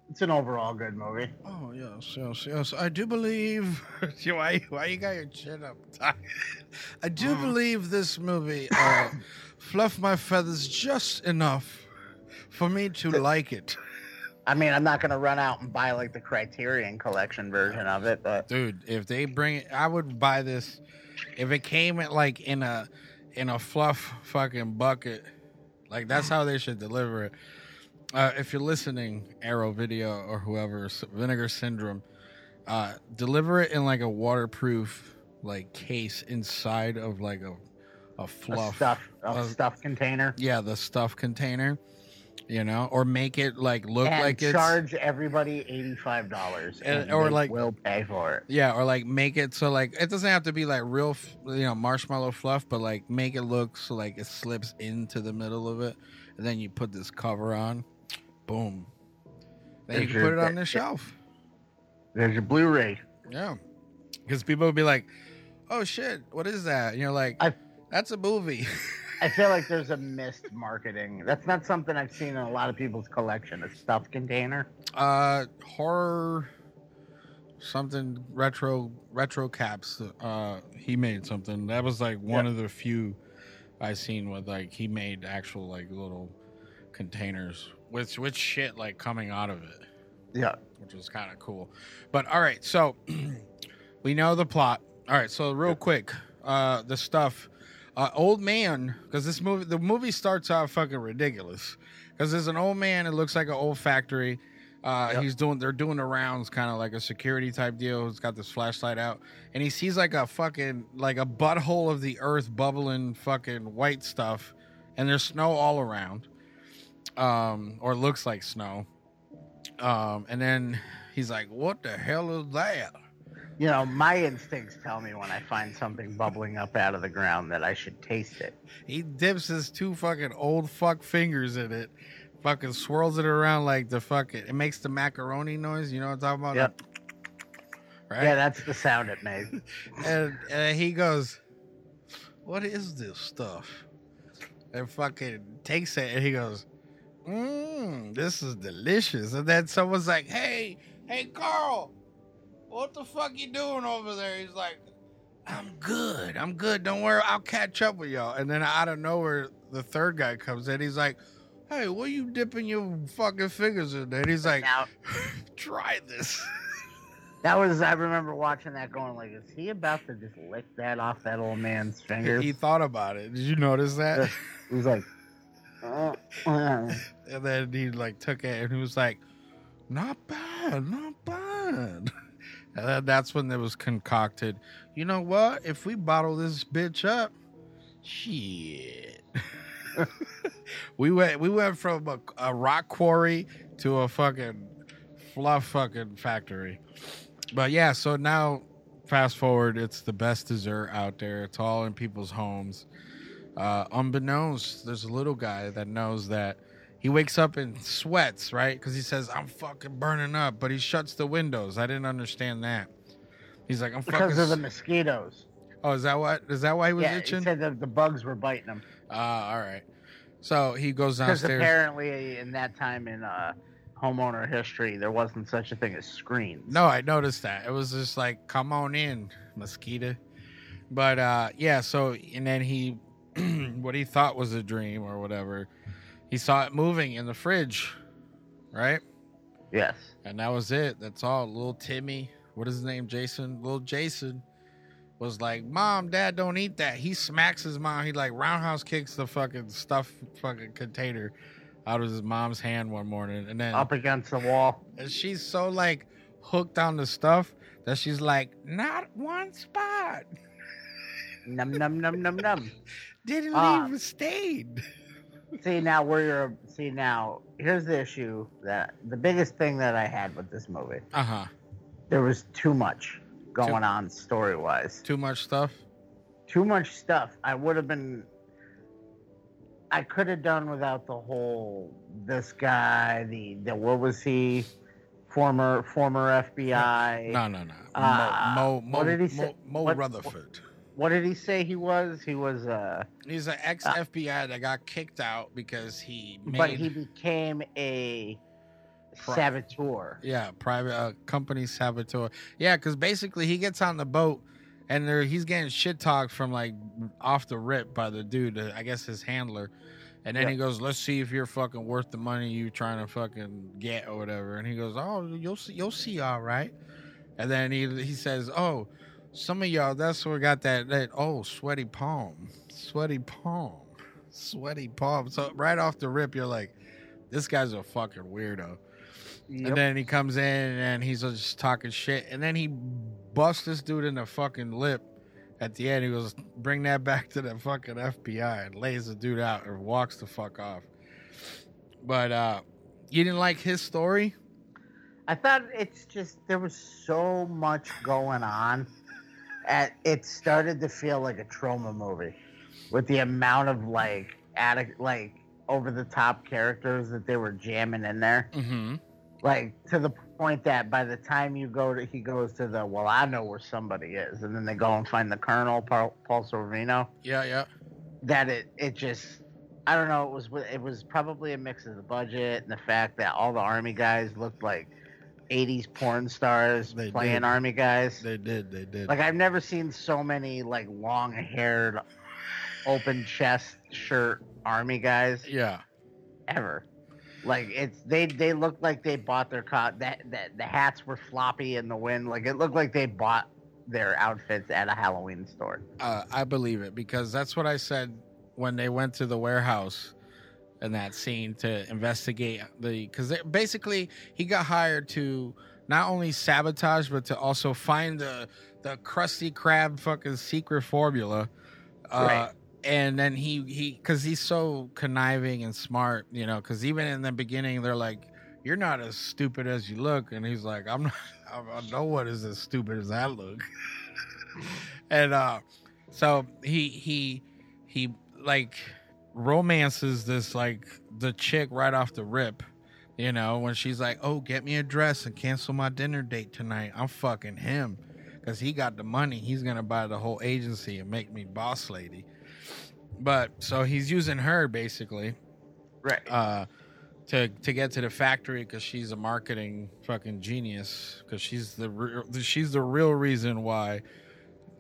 it's an overall good movie. Oh yes, yes, yes. I do believe. [laughs] why? Why you got your chin up? [laughs] I do believe this movie uh, [coughs] fluffed my feathers just enough for me to like it. I mean, I'm not gonna run out and buy like the Criterion Collection version of it, but Dude, if they bring it, I would buy this. If it came at like in a in a fluff fucking bucket, like that's how they should deliver it. Uh, if you're listening, Arrow Video or whoever, Vinegar Syndrome, uh, deliver it in like a waterproof like case inside of like a a A fluff stuff, a a- stuff container. yeah the stuff container you know or make it like look and like it's charge everybody eighty-five dollars, And- and, or like- will pay for it. yeah or like make it so like it doesn't have to be like real f- you know marshmallow fluff but like make it look so like it slips into the middle of it and then you put this cover on boom then you can your- put it on the shelf There's your Blu-ray. Yeah, because people would be like, "Oh shit, what is that?" And you're like, I- "That's a movie." [laughs] I feel like there's a missed marketing. That's not something I've seen in a lot of people's collection. A stuff container. uh, horror, something retro retro caps. Uh, he made something that was like one Yeah. of the few I seen with like he made actual like little containers with with shit like coming out of it. Yeah. which was kind of cool. But all right, so [clears throat] we know the plot. All right, so real quick, uh, the stuff. Uh, old man, because this movie, the movie starts out fucking ridiculous. Because there's an old man. It looks like an old factory. Uh, Yep. He's doing, they're doing the rounds, kind of like a security type deal. He's got this flashlight out, and he sees like a fucking like a butthole of the earth bubbling fucking white stuff, and there's snow all around, um, or looks like snow. Um, and then he's like, "What the hell is that?" You know, my instincts tell me when I find something bubbling up out of the ground that I should taste it. He dips his two fucking old fuck fingers in it, fucking swirls it around like the fuck It It makes the macaroni noise. You know what I'm talking about? Yep. Right. Yeah, that's the sound it made. [laughs] and, and he goes, "What is this stuff?" And fucking takes it, and he goes, "Mmm, this is delicious." And then someone's like, "Hey, hey, Carl, what the fuck you doing over there?" He's like, "I'm good, I'm good. Don't worry, I'll catch up with y'all." And then out of nowhere, the third guy comes in. He's like, "Hey, what are you dipping your fucking fingers in?" there?" And he's like, Now, [laughs] "Try this." that was I remember watching that, going like, "Is he about to just lick that off that old man's fingers?" he thought about it. Did you notice that? he was like, uh, [laughs] uh. And then he like took it and he was like, "Not bad, not bad." [laughs] That's when it was concocted. You know what? If we bottle this bitch up, shit. [laughs] we went we went from a, a rock quarry to a fucking fluff fucking factory. But yeah, so now fast forward, it's the best dessert out there. It's all in people's homes. Uh, unbeknownst, there's a little guy that knows that he wakes up and sweats, right? Because he says, I'm fucking burning up, but he shuts the windows. I didn't understand that. He's like, I'm fucking. because of the mosquitoes. oh, is that what? Is that why he was yeah, itching? he said that the bugs were biting him. Ah, all right. So he goes Because downstairs. apparently, in that time in uh, homeowner history, there wasn't such a thing as screens. No, I noticed that. It was just like, come on in, mosquito. But uh yeah, so and then he [clears throat] what he thought was a dream or whatever, he saw it moving in the fridge. Right? Yes. And that was it. That's all. Little Timmy, what is his name? Jason. Little Jason was like, Mom, Dad, don't eat that. He smacks his mom. He like roundhouse kicks the fucking stuff fucking container out of his mom's hand one morning. And then Up against the wall. and she's so like hooked on the stuff that she's like, not one spot. Num num num num num. [laughs] Didn't Ah. leave a stain. See now where you're. See now, here's the issue that the biggest thing that I had with this movie. Uh huh. There was too much going on story wise. Too much stuff. Too much stuff. I would have been. I could have done without the whole this guy. The the what was he? Former former FBI. No, no, no. Uh, Mo, Mo, Mo, what did he Mo, say? Mo What- Rutherford. What did he say he was? He was uh He's an ex FBI that got kicked out because he made. but he became a saboteur. Yeah, private uh, company saboteur. Yeah, because basically he gets on the boat and there he's getting shit talked from like off the rip by the dude, uh, I guess his handler. And then Yeah. he goes, "Let's see if you're fucking worth the money you trying to fucking get or whatever." And he goes, "Oh, you'll see, you'll see, all right." And then he he says, "Oh, some of y'all, that's where got that that oh sweaty palm, sweaty palm, sweaty palm." So right off the rip, you're like, "This guy's a fucking weirdo." Yep. And then he comes in and he's just talking shit. And then he busts this dude in the fucking lip at the end, he goes, "Bring that back to the fucking FBI," and lays the dude out or walks the fuck off. But uh you didn't like his story? I thought it's just there was so much going on. At it started to feel like a trauma movie, with the amount of like addict, like over the top characters that they were jamming in there. Mm-hmm. Like to the point that by the time you go to, he goes to the well, I know where somebody is, and then they go and find the colonel, Paul, Paul Sorvino. Yeah, yeah. That it it just I don't know. It was it was probably a mix of the budget and the fact that all the army guys looked like 80s porn stars They playing did. army guys. They did, they did. Like I've never seen so many like long haired, open chest shirt army guys yeah. ever. Like it's they they looked like they bought their co that that the hats were floppy in the wind. Like it looked like they bought their outfits at a Halloween store. Uh, I believe it because that's what I said when they went to the warehouse in that scene to investigate the because basically he got hired to not only sabotage but to also find the the crusty crab fucking secret formula. Uh, Right. And then he he because he's so conniving and smart, you know. Because even in the beginning, they're like, "You're not as stupid as you look," and he's like, "I'm not. [laughs] I no one is as stupid as I look." [laughs] and uh, so he he he like romances this like the chick right off the rip. You know, when she's like, "Oh, get me a dress and cancel my dinner date tonight," I'm fucking him because he got the money. He's gonna buy the whole agency and make me boss lady. But so he's using her basically, right? Uh, to to get to the factory because she's a marketing fucking genius. Because she's the real, she's the real reason why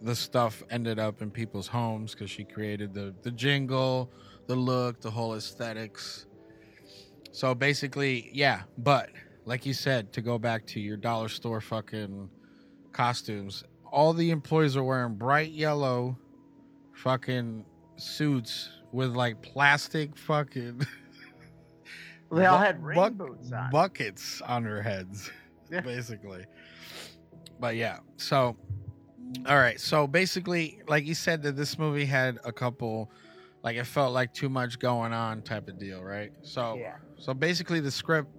the stuff ended up in people's homes. Because she created the the jingle, the look, the whole aesthetics. So basically, yeah. But like you said, to go back to your dollar store fucking costumes, all the employees are wearing bright yellow fucking suits with like plastic fucking [laughs] They all had rain buck- boots on. buckets on their heads, [laughs] Yeah. basically. But yeah, so all right, so basically, like you said, that this movie had a couple, like it felt like too much going on type of deal, right? So Yeah. so basically, the script,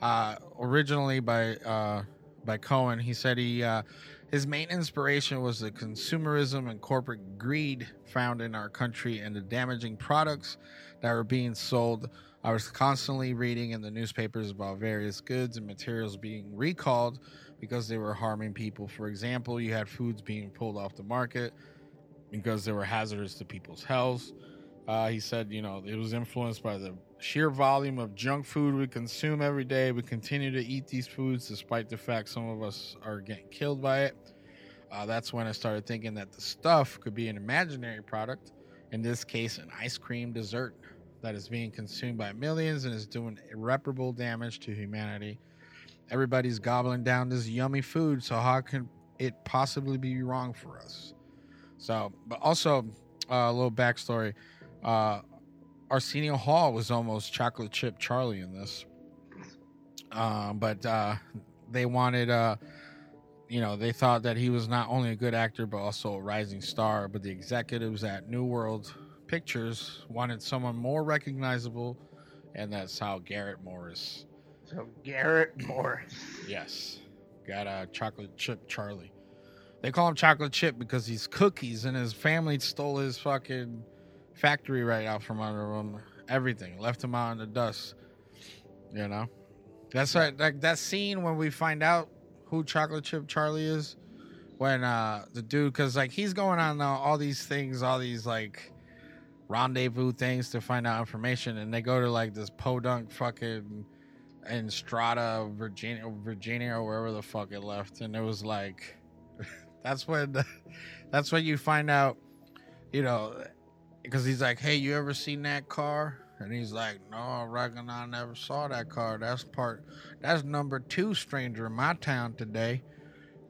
uh, originally by uh, by Cohen, he said he uh, his main inspiration was the consumerism and corporate greed found in our country and the damaging products that were being sold. I was constantly reading in the newspapers about various goods and materials being recalled because they were harming people. For example, you had foods being pulled off the market because they were hazardous to people's health. Uh, he said, you know, it was influenced by the sheer volume of junk food we consume every day. We continue to eat these foods despite the fact some of us are getting killed by it. Uh, that's when I started thinking that the stuff could be an imaginary product, in this case, an ice cream dessert that is being consumed by millions and is doing irreparable damage to humanity. Everybody's gobbling down this yummy food, so how can it possibly be wrong for us? So, but also uh, a little backstory: uh, Arsenio Hall was almost chocolate chip Charlie in this, um, but uh, they wanted, uh, you know, they thought that he was not only a good actor but also a rising star. But the executives at New World Pictures wanted someone more recognizable, and that's how Garrett Morris. So Garrett [coughs] Morris. Yes, got a chocolate chip Charlie. They call him chocolate chip because he's cookies, and his family stole his fucking factory right out from under him. Everything left him out in the dust. You know, that's right. Like that scene when we find out who chocolate chip Charlie is, when uh the dude, because like he's going on uh, all these things, all these like rendezvous things to find out information, and they go to like this podunk fucking in Strata, Virginia, Virginia, or wherever the fuck it left, and it was like, [laughs] that's when, [laughs] that's when you find out, you know, because he's like, hey, you ever seen that car? And he's like, no, I reckon I never saw that car. That's part, that's number two stranger in my town today.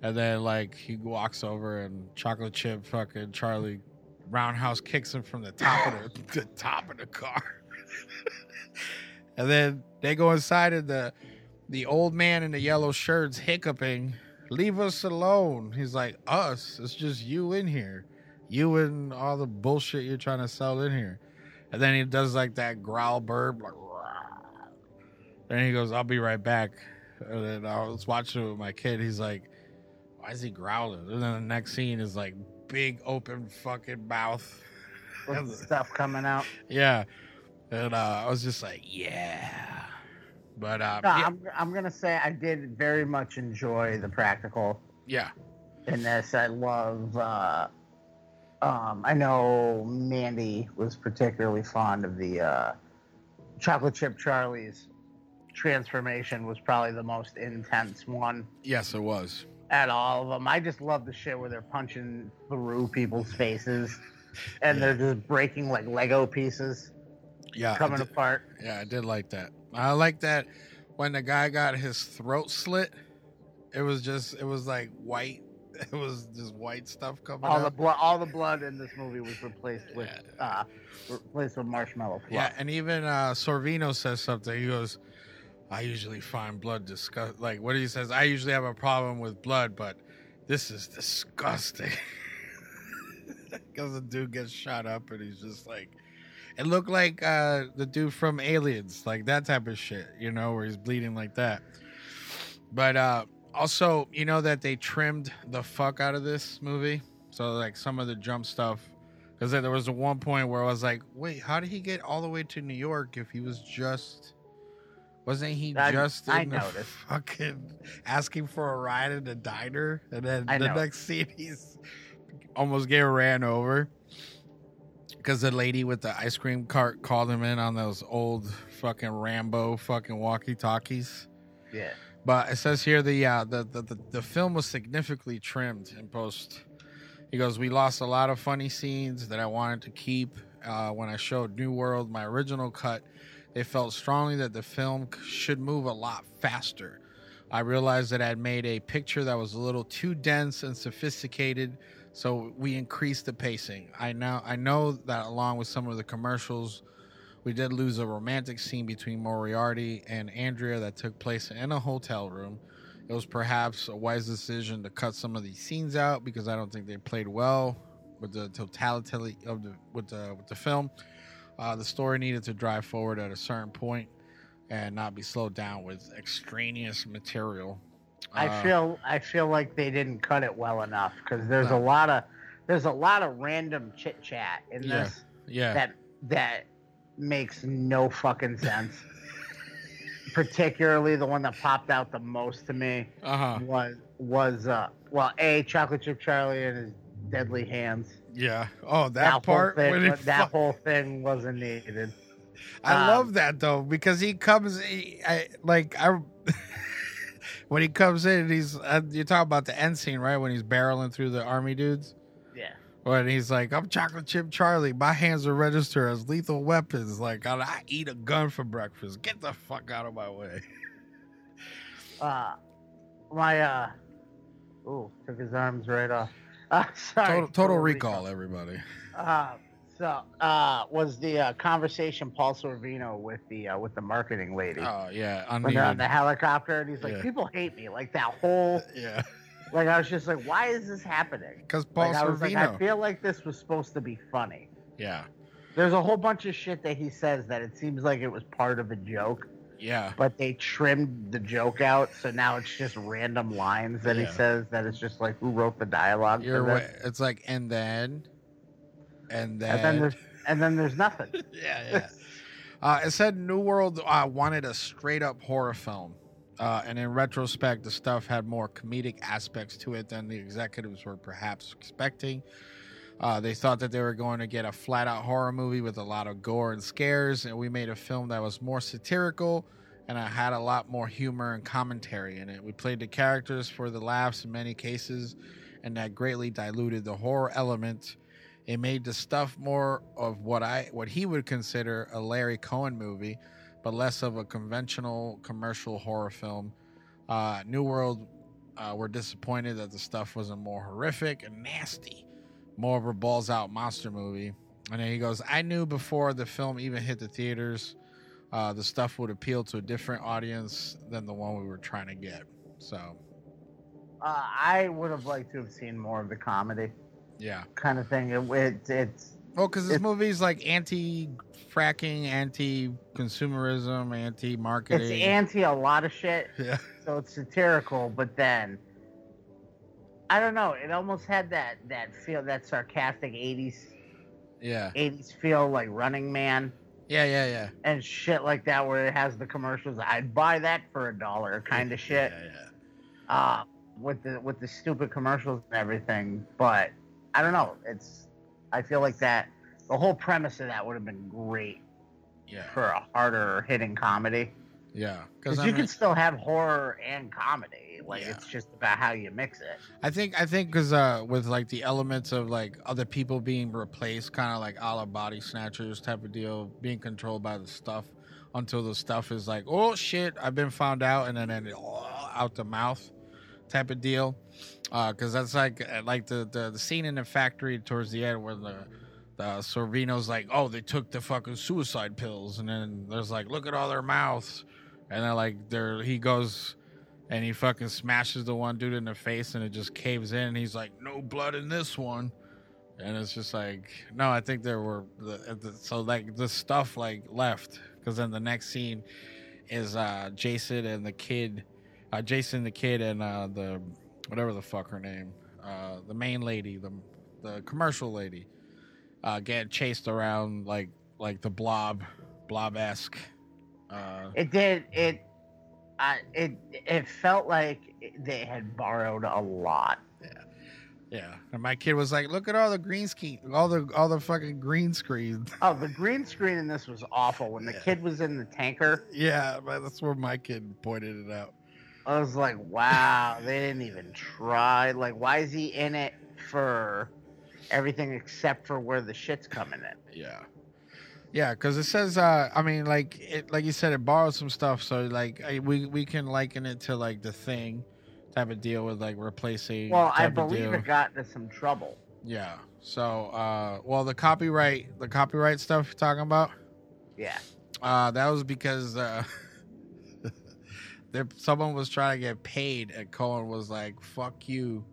And then like he walks over and chocolate chip fucking Charlie roundhouse kicks him from the top of the, the top of the car. [laughs] and then they go inside and the the old man in the yellow shirt's hiccuping. Leave us alone. He's like, us. It's just you in here. You and all the bullshit you're trying to sell in here. And then he does like that growl burp, like, then he goes, I'll be right back. And then I was watching it with my kid. He's like, Why is he growling? And then the next scene is like big open fucking mouth. Stuff coming out. Yeah. And uh, I was just like, Yeah. But uh, No, yeah, I'm, I'm gonna say I did very much enjoy the practical yeah. in this. I love. Uh, um, I know Mandy was particularly fond of the uh, chocolate chip Charlie's transformation. Was probably the most intense one Yes, it was. at all of them. I just love the shit where they're punching through people's faces [laughs] and they're just breaking like Lego pieces, Yeah. Coming did- apart. Yeah, I did like that. I like that when the guy got his throat slit. It was just, it was like white. [laughs] It was just white stuff coming All the blood, all the blood in this movie was replaced with, uh, replaced with marshmallow fluff. Yeah, and even uh, Sorvino says something. He goes, "I usually find blood disgust. Like what he says, I usually have a problem with blood, but this is disgusting." [laughs] Because the dude gets shot up, and he's just like, it looked like uh, the dude from Aliens, like that type of shit, you know, where he's bleeding like that. But uh, also, you know that they trimmed the fuck out of this movie, so like some of the jump stuff because there was a one point where I was like, "Wait, how did he get all the way to New York if he was just wasn't he I- just I in noticed. [laughs] fucking asking for a ride in a diner?" And then I the know. next scene, [laughs] he's almost getting ran over because the lady with the ice cream cart called him in on those old fucking Rambo fucking walkie talkies. Yeah. But it says here the, uh, the, the the the film was significantly trimmed in post. He goes, "We lost a lot of funny scenes that I wanted to keep. Uh, when I showed New World my original cut, they felt strongly that the film should move a lot faster. I realized that I'd made a picture that was a little too dense and sophisticated, so we increased the pacing. I now I know that along with some of the commercials." We did lose a romantic scene between Moriarty and Andrea that took place in a hotel room. It was perhaps a wise decision to cut some of these scenes out because I don't think they played well with the totality of the with the with the film. Uh, the story needed to drive forward at a certain point and not be slowed down with extraneous material. I Uh, feel I feel like they didn't cut it well enough because there's No. a lot of there's a lot of random chit chat in Yeah. this Yeah. that that makes no fucking sense. [laughs] Particularly the one that popped out the most to me Uh-huh. was was uh well a chocolate chip Charlie and his deadly hands. Yeah. Oh, that, whole part thing, that fuck- whole thing wasn't needed. I Um, love that though because he comes, he, I like I [laughs] when he comes in, he's uh, you talk about the end scene right when he's barreling through the army dudes. When he's like, "I'm Chocolate Chip Charlie. My hands are registered as lethal weapons. Like I, eat a gun for breakfast. Get the fuck out of my way." Uh my uh ooh, took his arms right off. Uh, [laughs] sorry. Total, total recall, everybody. Uh, so uh, was the uh, conversation Paul Sorvino with the uh, with the marketing lady Oh yeah, when they're on the helicopter and he's like, Yeah. people hate me. Like that whole [laughs] Yeah, like I was just like, why is this happening? because Paul Like, I was like, I feel like this was supposed to be funny. yeah, There's a whole bunch of shit that he says that it seems like it was part of a joke, yeah, but they trimmed the joke out, so now it's just random lines that Yeah. he says that it's just like who wrote the dialogue. You're for this? It's like and then, and then, And then there's and then there's nothing. [laughs] yeah, yeah. Uh, it said New World uh, wanted a straight up horror film. Uh, and in retrospect, the stuff had more comedic aspects to it than the executives were perhaps expecting. Uh, they thought that they were going to get a flat out horror movie with a lot of gore and scares, and we made a film that was more satirical and I had a lot more humor and commentary in it. We played the characters for the laughs in many cases, and that greatly diluted the horror element. It made the stuff more of what I what he would consider a Larry Cohen movie, but less of a conventional commercial horror film. Uh, New World uh, were disappointed that the stuff wasn't more horrific and nasty, more of a balls out monster movie. And then he goes, I knew before the film even hit the theaters, uh, the stuff would appeal to a different audience than the one we were trying to get. So, Uh, I would have liked to have seen more of the comedy. Yeah. kind of thing. It, it, it's Well, because this movie's like anti-fracking, anti-consumerism, anti-marketing. it's anti a lot of shit. [laughs] Yeah. So it's satirical, but then I don't know. It almost had that that feel, that sarcastic '80s Yeah. '80s feel, like Running Man Yeah, yeah, yeah. and shit like that, where it has the commercials. I'd buy that for a dollar, kind of shit. Yeah, yeah. uh, with the with the stupid commercials and everything. But I don't know. It's I feel like that the whole premise of that would have been great Yeah. for a harder hitting comedy. Yeah. Because you mean, can still have horror and comedy. Like Yeah. it's just about how you mix it. I think I think because uh, with like the elements of like other people being replaced, kind of like a la body snatchers type of deal, being controlled by the stuff until the stuff is like, oh shit, I've been found out, and then, then oh, out the mouth type of deal. Because that's like uh, like the, the the scene in the factory towards the end where the the Sorvino's like, oh, they took the fucking suicide pills, and then there's like, look at all their mouths, and then like there he goes and he fucking smashes the one dude in the face and it just caves in. And he's like no blood in this one. And it's just like no i think there were the, the, so like the stuff like left. Because then the next scene is uh jason and the kid uh jason the kid and uh the whatever the fuck her name uh the main lady the the commercial lady uh get chased around like like the blob blob-esque uh It did it. I it it felt like they had borrowed a lot. Yeah, and my kid was like, "Look at all the green screen, all the all the fucking green screen." [laughs] Oh, the green screen in this was awful. When the kid was in the tanker, Yeah, that's where my kid pointed it out. I was like, wow, they didn't even try. Like, why is he in it for everything except for where the shit's coming in? Yeah, yeah, because it says, uh, I mean, like it, like you said, it borrowed some stuff, so like I, we we can liken it to like the thing type of deal with like replacing. Well, I believe it got into some trouble. Yeah. So, uh, well, the copyright, the copyright stuff you're talking about. Yeah. Uh, that was because uh, [laughs] there someone was trying to get paid, and Cohen was like, "Fuck you,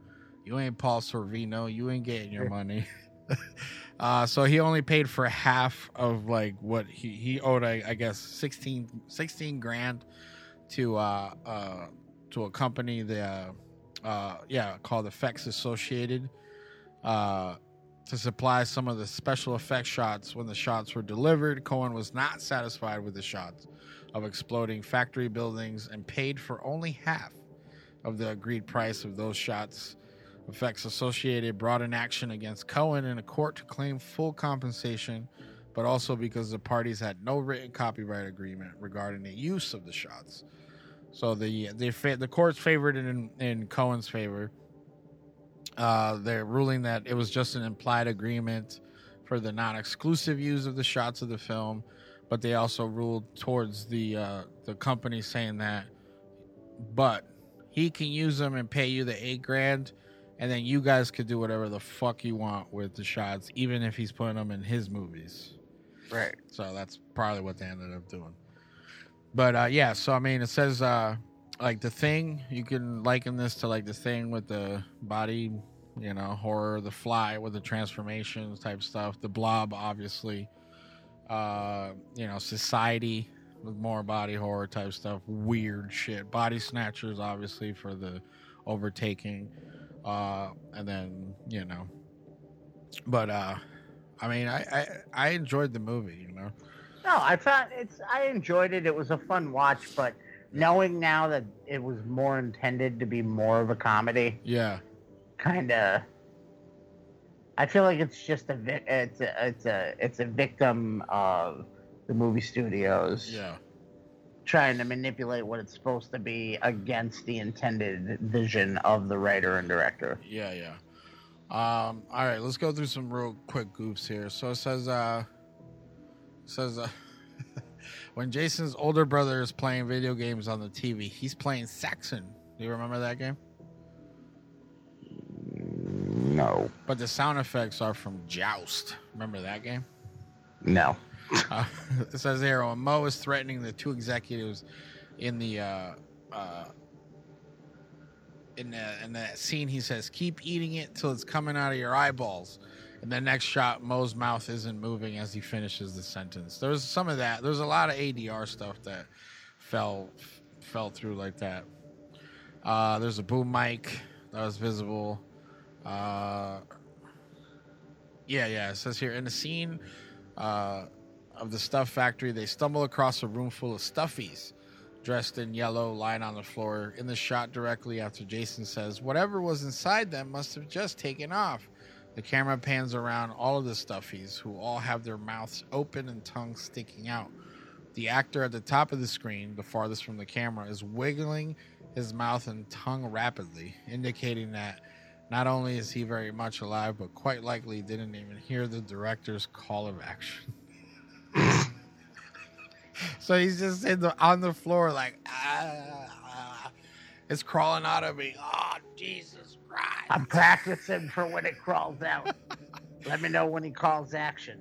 you ain't Paul Sorvino, you ain't getting your money." [laughs] uh, so he only paid for half of like what he he owed, I, I guess 16, 16 grand to uh, uh, to a company that uh, uh, yeah called Effects Associates. Uh, to supply some of the special effect shots when the shots were delivered. Cohen was not satisfied with the shots of exploding factory buildings and paid for only half of the agreed price of those shots. Effects Associates brought an action against Cohen in a court to claim full compensation, but also because the parties had no written copyright agreement regarding the use of the shots. So the the the courts favored in, in Cohen's favor. Uh, they're ruling that it was just an implied agreement for the non-exclusive use of the shots of the film, but they also ruled towards the uh, the company saying that, but he can use them and pay you the eight grand, and then you guys could do whatever the fuck you want with the shots, even if he's putting them in his movies. Right. So that's probably what they ended up doing. But uh, yeah, so I mean, it says uh, like the thing. You can liken this to like the thing with the body, you know, horror. The fly with the transformations type stuff. The blob, obviously. Uh, you know, society with more body horror type stuff. Weird shit. Body snatchers, obviously, for the overtaking. Uh, and then you know, but uh, I mean, I, I I enjoyed the movie. You know. No, I found it's. I enjoyed it. It was a fun watch, but knowing now that it was more intended to be more of a comedy, Yeah. kind of. I feel like it's just a vic- it's a it's a it's a victim of the movie studios Yeah. trying to manipulate what it's supposed to be against the intended vision of the writer and director. Yeah, yeah. Um, all right, let's go through some real quick goofs here. So it says, uh, it says, uh, [laughs] when Jason's older brother is playing video games on the TV, he's playing Zaxxon. Do you remember that game? No, But the sound effects are from Joust. Remember that game? no. Uh, [laughs] it says here, when Mo is threatening the two executives in the uh, uh, in the in that scene he says, "Keep eating it till it's coming out of your eyeballs." And the next shot, Mo's mouth isn't moving as he finishes the sentence. There's some of that. There's a lot of ADR stuff that fell fell through like that. Uh, there's a boom mic that was visible. Uh, yeah, yeah. It says here in the scene uh, of the stuff factory, they stumble across a room full of stuffies dressed in yellow lying on the floor. In the shot directly after Jason says, Whatever was inside them must have just taken off. The camera pans around all of the stuffies, who all have their mouths open and tongues sticking out. The actor at the top of the screen, the farthest from the camera, is wiggling his mouth and tongue rapidly, indicating that not only is he very much alive, but quite likely didn't even hear the director's call of action. [laughs] so he's just in the, on the floor, like, ah, ah, it's crawling out of me. Oh, Jesus Christ. I'm practicing for when it crawls out. Let me know when he calls action.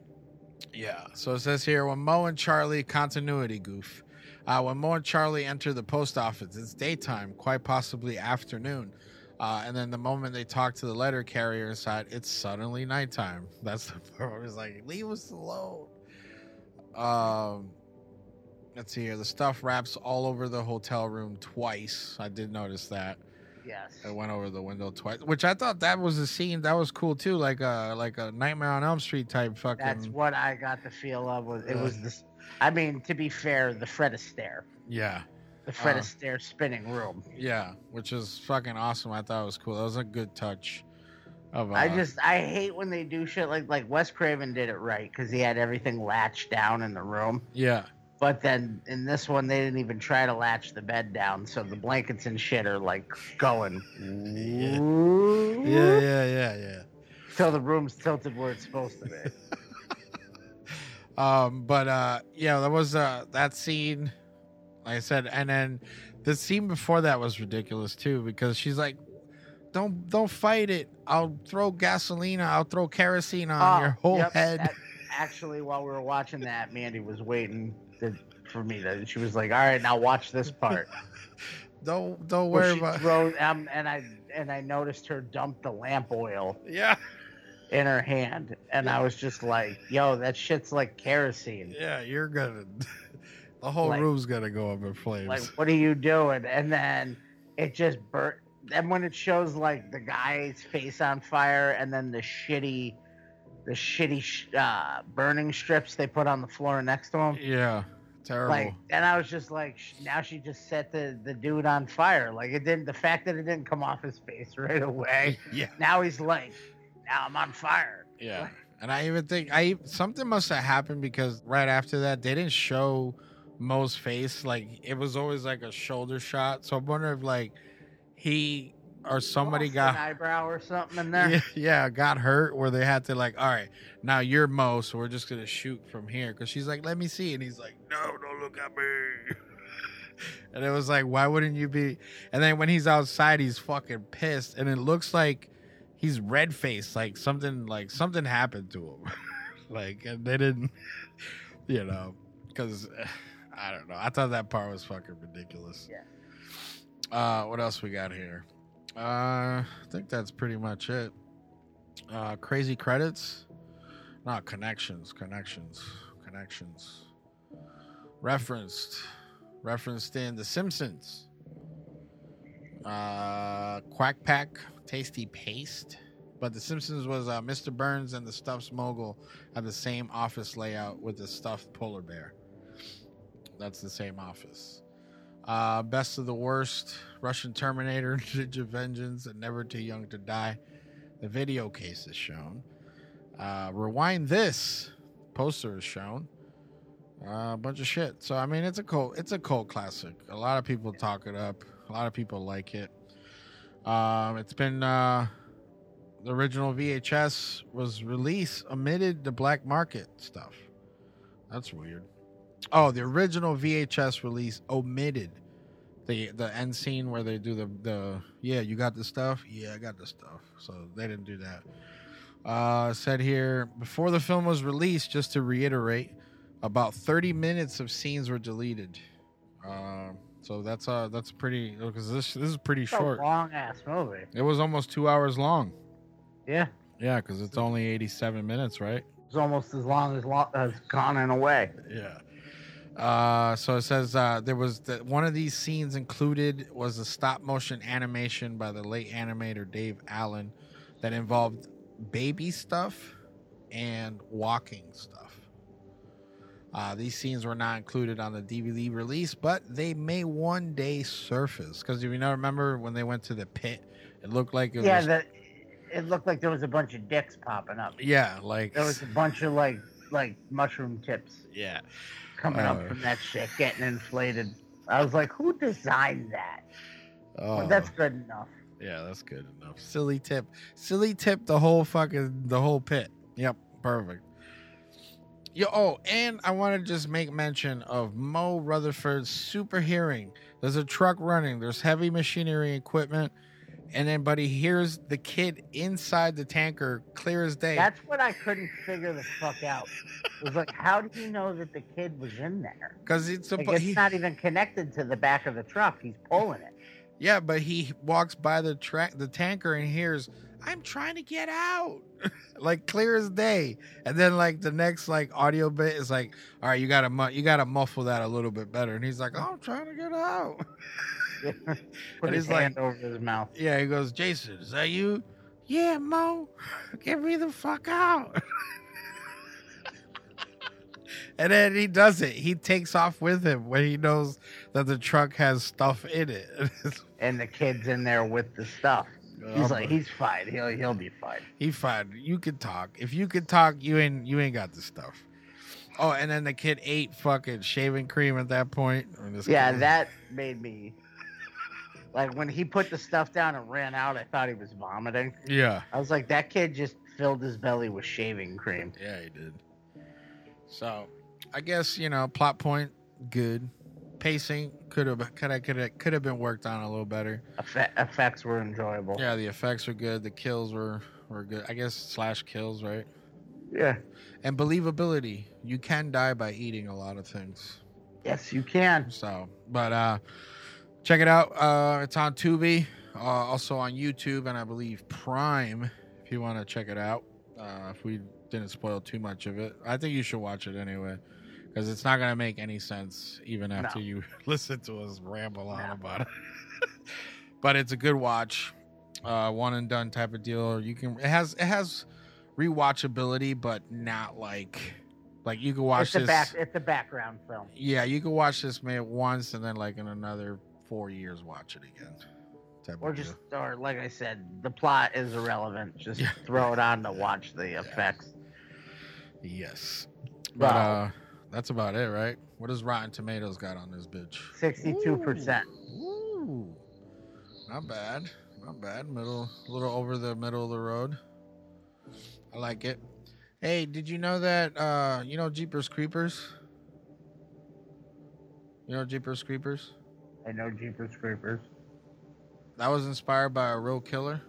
Yeah. So it says here when Mo and Charlie continuity goof. Uh, when Mo and Charlie enter the post office, it's daytime, quite possibly afternoon. Uh, and then the moment they talk to the letter carrier inside, it's suddenly nighttime. [laughs] That's the part where it's like, leave us alone. Um, let's see here. The stuff wraps all over the hotel room twice. I did notice that. Yes. It went over the window twice, which I thought that was a scene that was cool too, like a like a Nightmare on Elm Street type fucking. That's what I got the feel of. Was it Uh. was this? I mean, to be fair, the Fred Astaire, yeah. The Fred Uh. Astaire spinning room. Yeah, which is fucking awesome. I thought it was cool. That was a good touch. Of uh, I just I hate when they do shit like like Wes Craven did it right because he had everything latched down in the room. yeah But then in this one, they didn't even try to latch the bed down, so the blankets and shit are like going. yeah yeah yeah yeah. Till the room's tilted where it's supposed to be. [laughs] Um, but uh, yeah, that was uh that scene. Like I said, and then the scene before that was ridiculous too because she's like, "Don't don't fight it. I'll throw gasoline. I'll throw kerosene on Oh, your whole yep, head." that- actually, while we were watching that, Mandy was waiting to, for me to. She was like, "All right, now watch this part." [laughs] don't don't worry about. throws, [laughs] um, and I and I noticed her dump the lamp oil Yeah. in her hand, and I was just like, "Yo, that shit's like kerosene. Yeah, you're gonna. The whole Like- room's gonna go up in flames. Like, what are you doing?" And then it just burnt. And when it shows like the guy's face on fire, and then the shitty, the shitty sh- uh, burning strips they put on the floor next to him. yeah, terrible. Like, and I was just like, sh- now she just set the, the dude on fire. Like, it didn't, the fact that it didn't come off his face [laughs] right away. [laughs] yeah. Now he's like, now I'm on fire. Yeah. And I even think I something must have happened because right after that they didn't show Mo's face. Like it was always like a shoulder shot. So I wonder if like he or somebody Lost got an eyebrow or something in there. yeah, [laughs] yeah, got hurt where they had to like, all right, now you're Mo, so we're just gonna shoot from here. Cause she's like, let me see, and he's like, no, don't look at me. [laughs] and it was like, why wouldn't you be? And then when he's outside, he's fucking pissed, and it looks like he's red faced, like something like something happened to him, [laughs] like and they didn't, you know, because I don't know. I thought that part was fucking ridiculous. Yeah. Uh, what else we got here? Uh, I think that's pretty much it. Uh, crazy credits, not connections, connections, connections. Referenced, referenced in The Simpsons. Uh, Quack Pack, Tasty Paste. But The Simpsons was uh, Mr. Burns and the Stuffs mogul had the same office layout with the stuffed polar bear. That's the same office. Uh, Best of the Worst, Russian Terminator, [laughs] Ninja Vengeance, and Never Too Young to Die. The video case is shown. Uh, Rewind This poster is shown. Uh, a bunch of shit. So I mean, it's a cult. It's a cult classic. A lot of people talk it up. A lot of people like it. Um, it's been uh, the original VHS was released omitted the black market stuff. That's weird. Oh, the original VHS release omitted the the end scene where they do the the yeah you got the stuff yeah I got the stuff so they didn't do that. Uh, said here before the film was released, just to reiterate, about 30 minutes of scenes were deleted. Uh, So that's uh that's pretty because this this is pretty It's a short. long ass movie. It was almost two hours long. Yeah, Yeah, because it's only eighty-seven minutes, right? it's almost as long as lo- as Gone and Away. Yeah. Uh, so it says uh, there was the, one of these scenes included was a stop motion animation by the late animator Dave Allen that involved baby stuff and walking stuff. Uh, these scenes were not included on the DVD release, but they may one day surface. Because if you know, remember when they went to the pit, it looked like it Yeah, was the, it looked like there was a bunch of dicks popping up. yeah, like There was a bunch of like like mushroom tips yeah. Coming Uh. up from that shit, getting inflated. I was like, who designed that? Oh. But that's good enough. Yeah, that's good enough. Silly tip. Silly tip the whole fucking the whole pit. Yep, perfect. Yo, oh, and I want to just make mention of Mo Rutherford's super hearing. There's a truck running, there's heavy machinery equipment, and then but he hears the kid inside the tanker clear as day. That's what I couldn't figure the fuck out. It was like, how did he know that the kid was in there? Because it's a Like, it's he- not even connected to the back of the truck. He's pulling it. Yeah, but he walks by the track, the tanker, and hears, "I'm trying to get out," [laughs] like clear as day. And then like the next like audio bit is like, "All right, you gotta mu- you gotta muffle that a little bit better." And he's like, "I'm trying to get out." [laughs] [laughs] Put his he's like- hand over his mouth. yeah, he goes, "Jason, is that you?" Yeah, Mo, get me the fuck out. [laughs] and then he does it. He takes off with him when he knows that the truck has stuff in it. [laughs] And the kid's in there with the stuff. Oh, He's like, he's fine. He'll he'll be fine. He fine. You can talk. If you can talk, you ain't you ain't got the stuff. Oh, and then the kid ate fucking shaving cream at that point. I mean, this Yeah, kid- that made me like when he put the stuff down and ran out. I thought he was vomiting. Yeah, I was like, that kid just filled his belly with shaving cream. yeah, he did. So, I guess you know, plot point good, pacing could have could have could have could have been worked on a little better. Effe- effects were enjoyable. Yeah, the effects were good. The kills were were good. I guess slash kills, right? Yeah. And believability. You can die by eating a lot of things. Yes, you can. So, but uh check it out. Uh it's on Tubi, uh, also on YouTube and I believe Prime if you want to check it out. Uh if we didn't spoil too much of it. I think you should watch it anyway cuz it's not going to make any sense even after No. you [laughs] listen to us ramble on about it. [laughs] but it's a good watch. Uh one and done type of deal. You can it has it has rewatchability but not like like you can watch It's a this back. It's a background film. yeah, you can watch this maybe once and then like in another four years watch it again. Or just, deal. or like I said, the plot is irrelevant. Just throw it on to [laughs] watch the effects. yes. But Wow. uh that's about it, right? What does Rotten Tomatoes got on this bitch? Sixty-two percent. Ooh. Not bad. Not bad. Middle a little over the middle of the road. I like it. Hey, did you know that uh you know Jeepers Creepers? You know Jeepers Creepers? I know Jeepers Creepers. That was inspired by a real killer.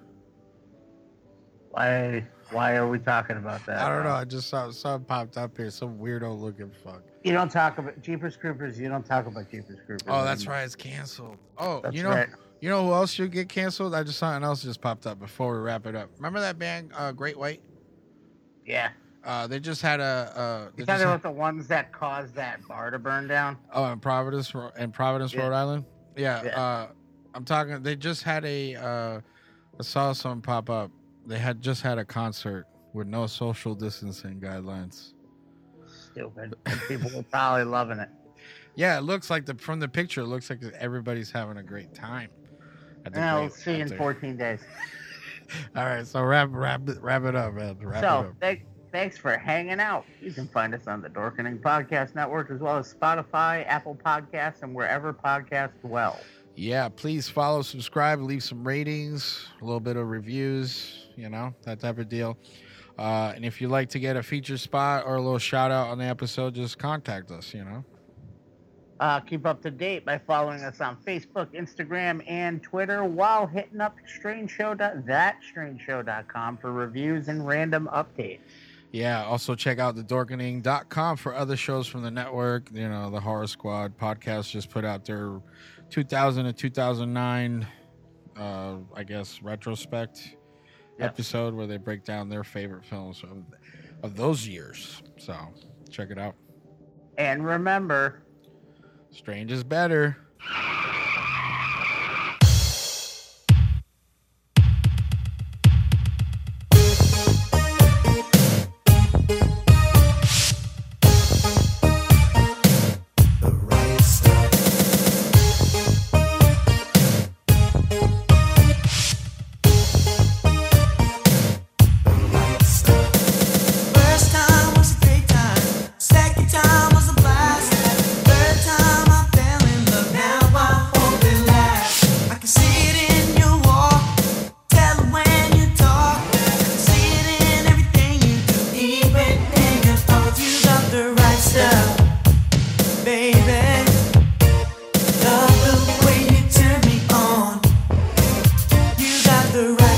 Why? Why are we talking about that? I don't know. I just saw something popped up here. Some weirdo looking fuck. You don't talk about Jeepers Creepers. You don't talk about Jeepers Creepers. Oh, that's right. It's canceled. Oh, That's you know, right. you know who else should get canceled? I just saw something else just popped up before we wrap it up. Remember that band, uh, Great White? Yeah. Uh, they just had a. Uh, they You talking had- about the ones that caused that bar to burn down? oh, in Providence, in Providence, Yeah. Rhode Island. Yeah. Yeah. Uh, I'm talking. They just had a. Uh, I saw some pop up. They had just had a concert with no social distancing guidelines. Stupid. People were probably loving it. [laughs] Yeah, it looks like the from the picture. It looks like everybody's having a great time. And I'll see in 14 days. [laughs] All right, so wrap wrap wrap it up, man. Wrap it so, up. thank, thanks for hanging out. You can find us on the Dorkening Podcast Network as well as Spotify, Apple Podcasts, and wherever podcasts dwell. Yeah, please follow, subscribe, leave some ratings, a little bit of reviews, you know, that type of deal. Uh, and if you'd like to get a feature spot or a little shout out on the episode, just contact us, you know. Uh, keep up to date by following us on Facebook, Instagram, and Twitter while hitting up strangeshow. Thatstrangeshow.com for reviews and random updates. Yeah. Also, check out the thedorkening.com for other shows from the network. You know, the Horror Squad podcast just put out their 2000 to 2009, uh, I guess, retrospect yeah. episode where they break down their favorite films of, of those years. So, check it out. And remember, strange is better.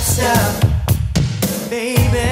Stop, baby.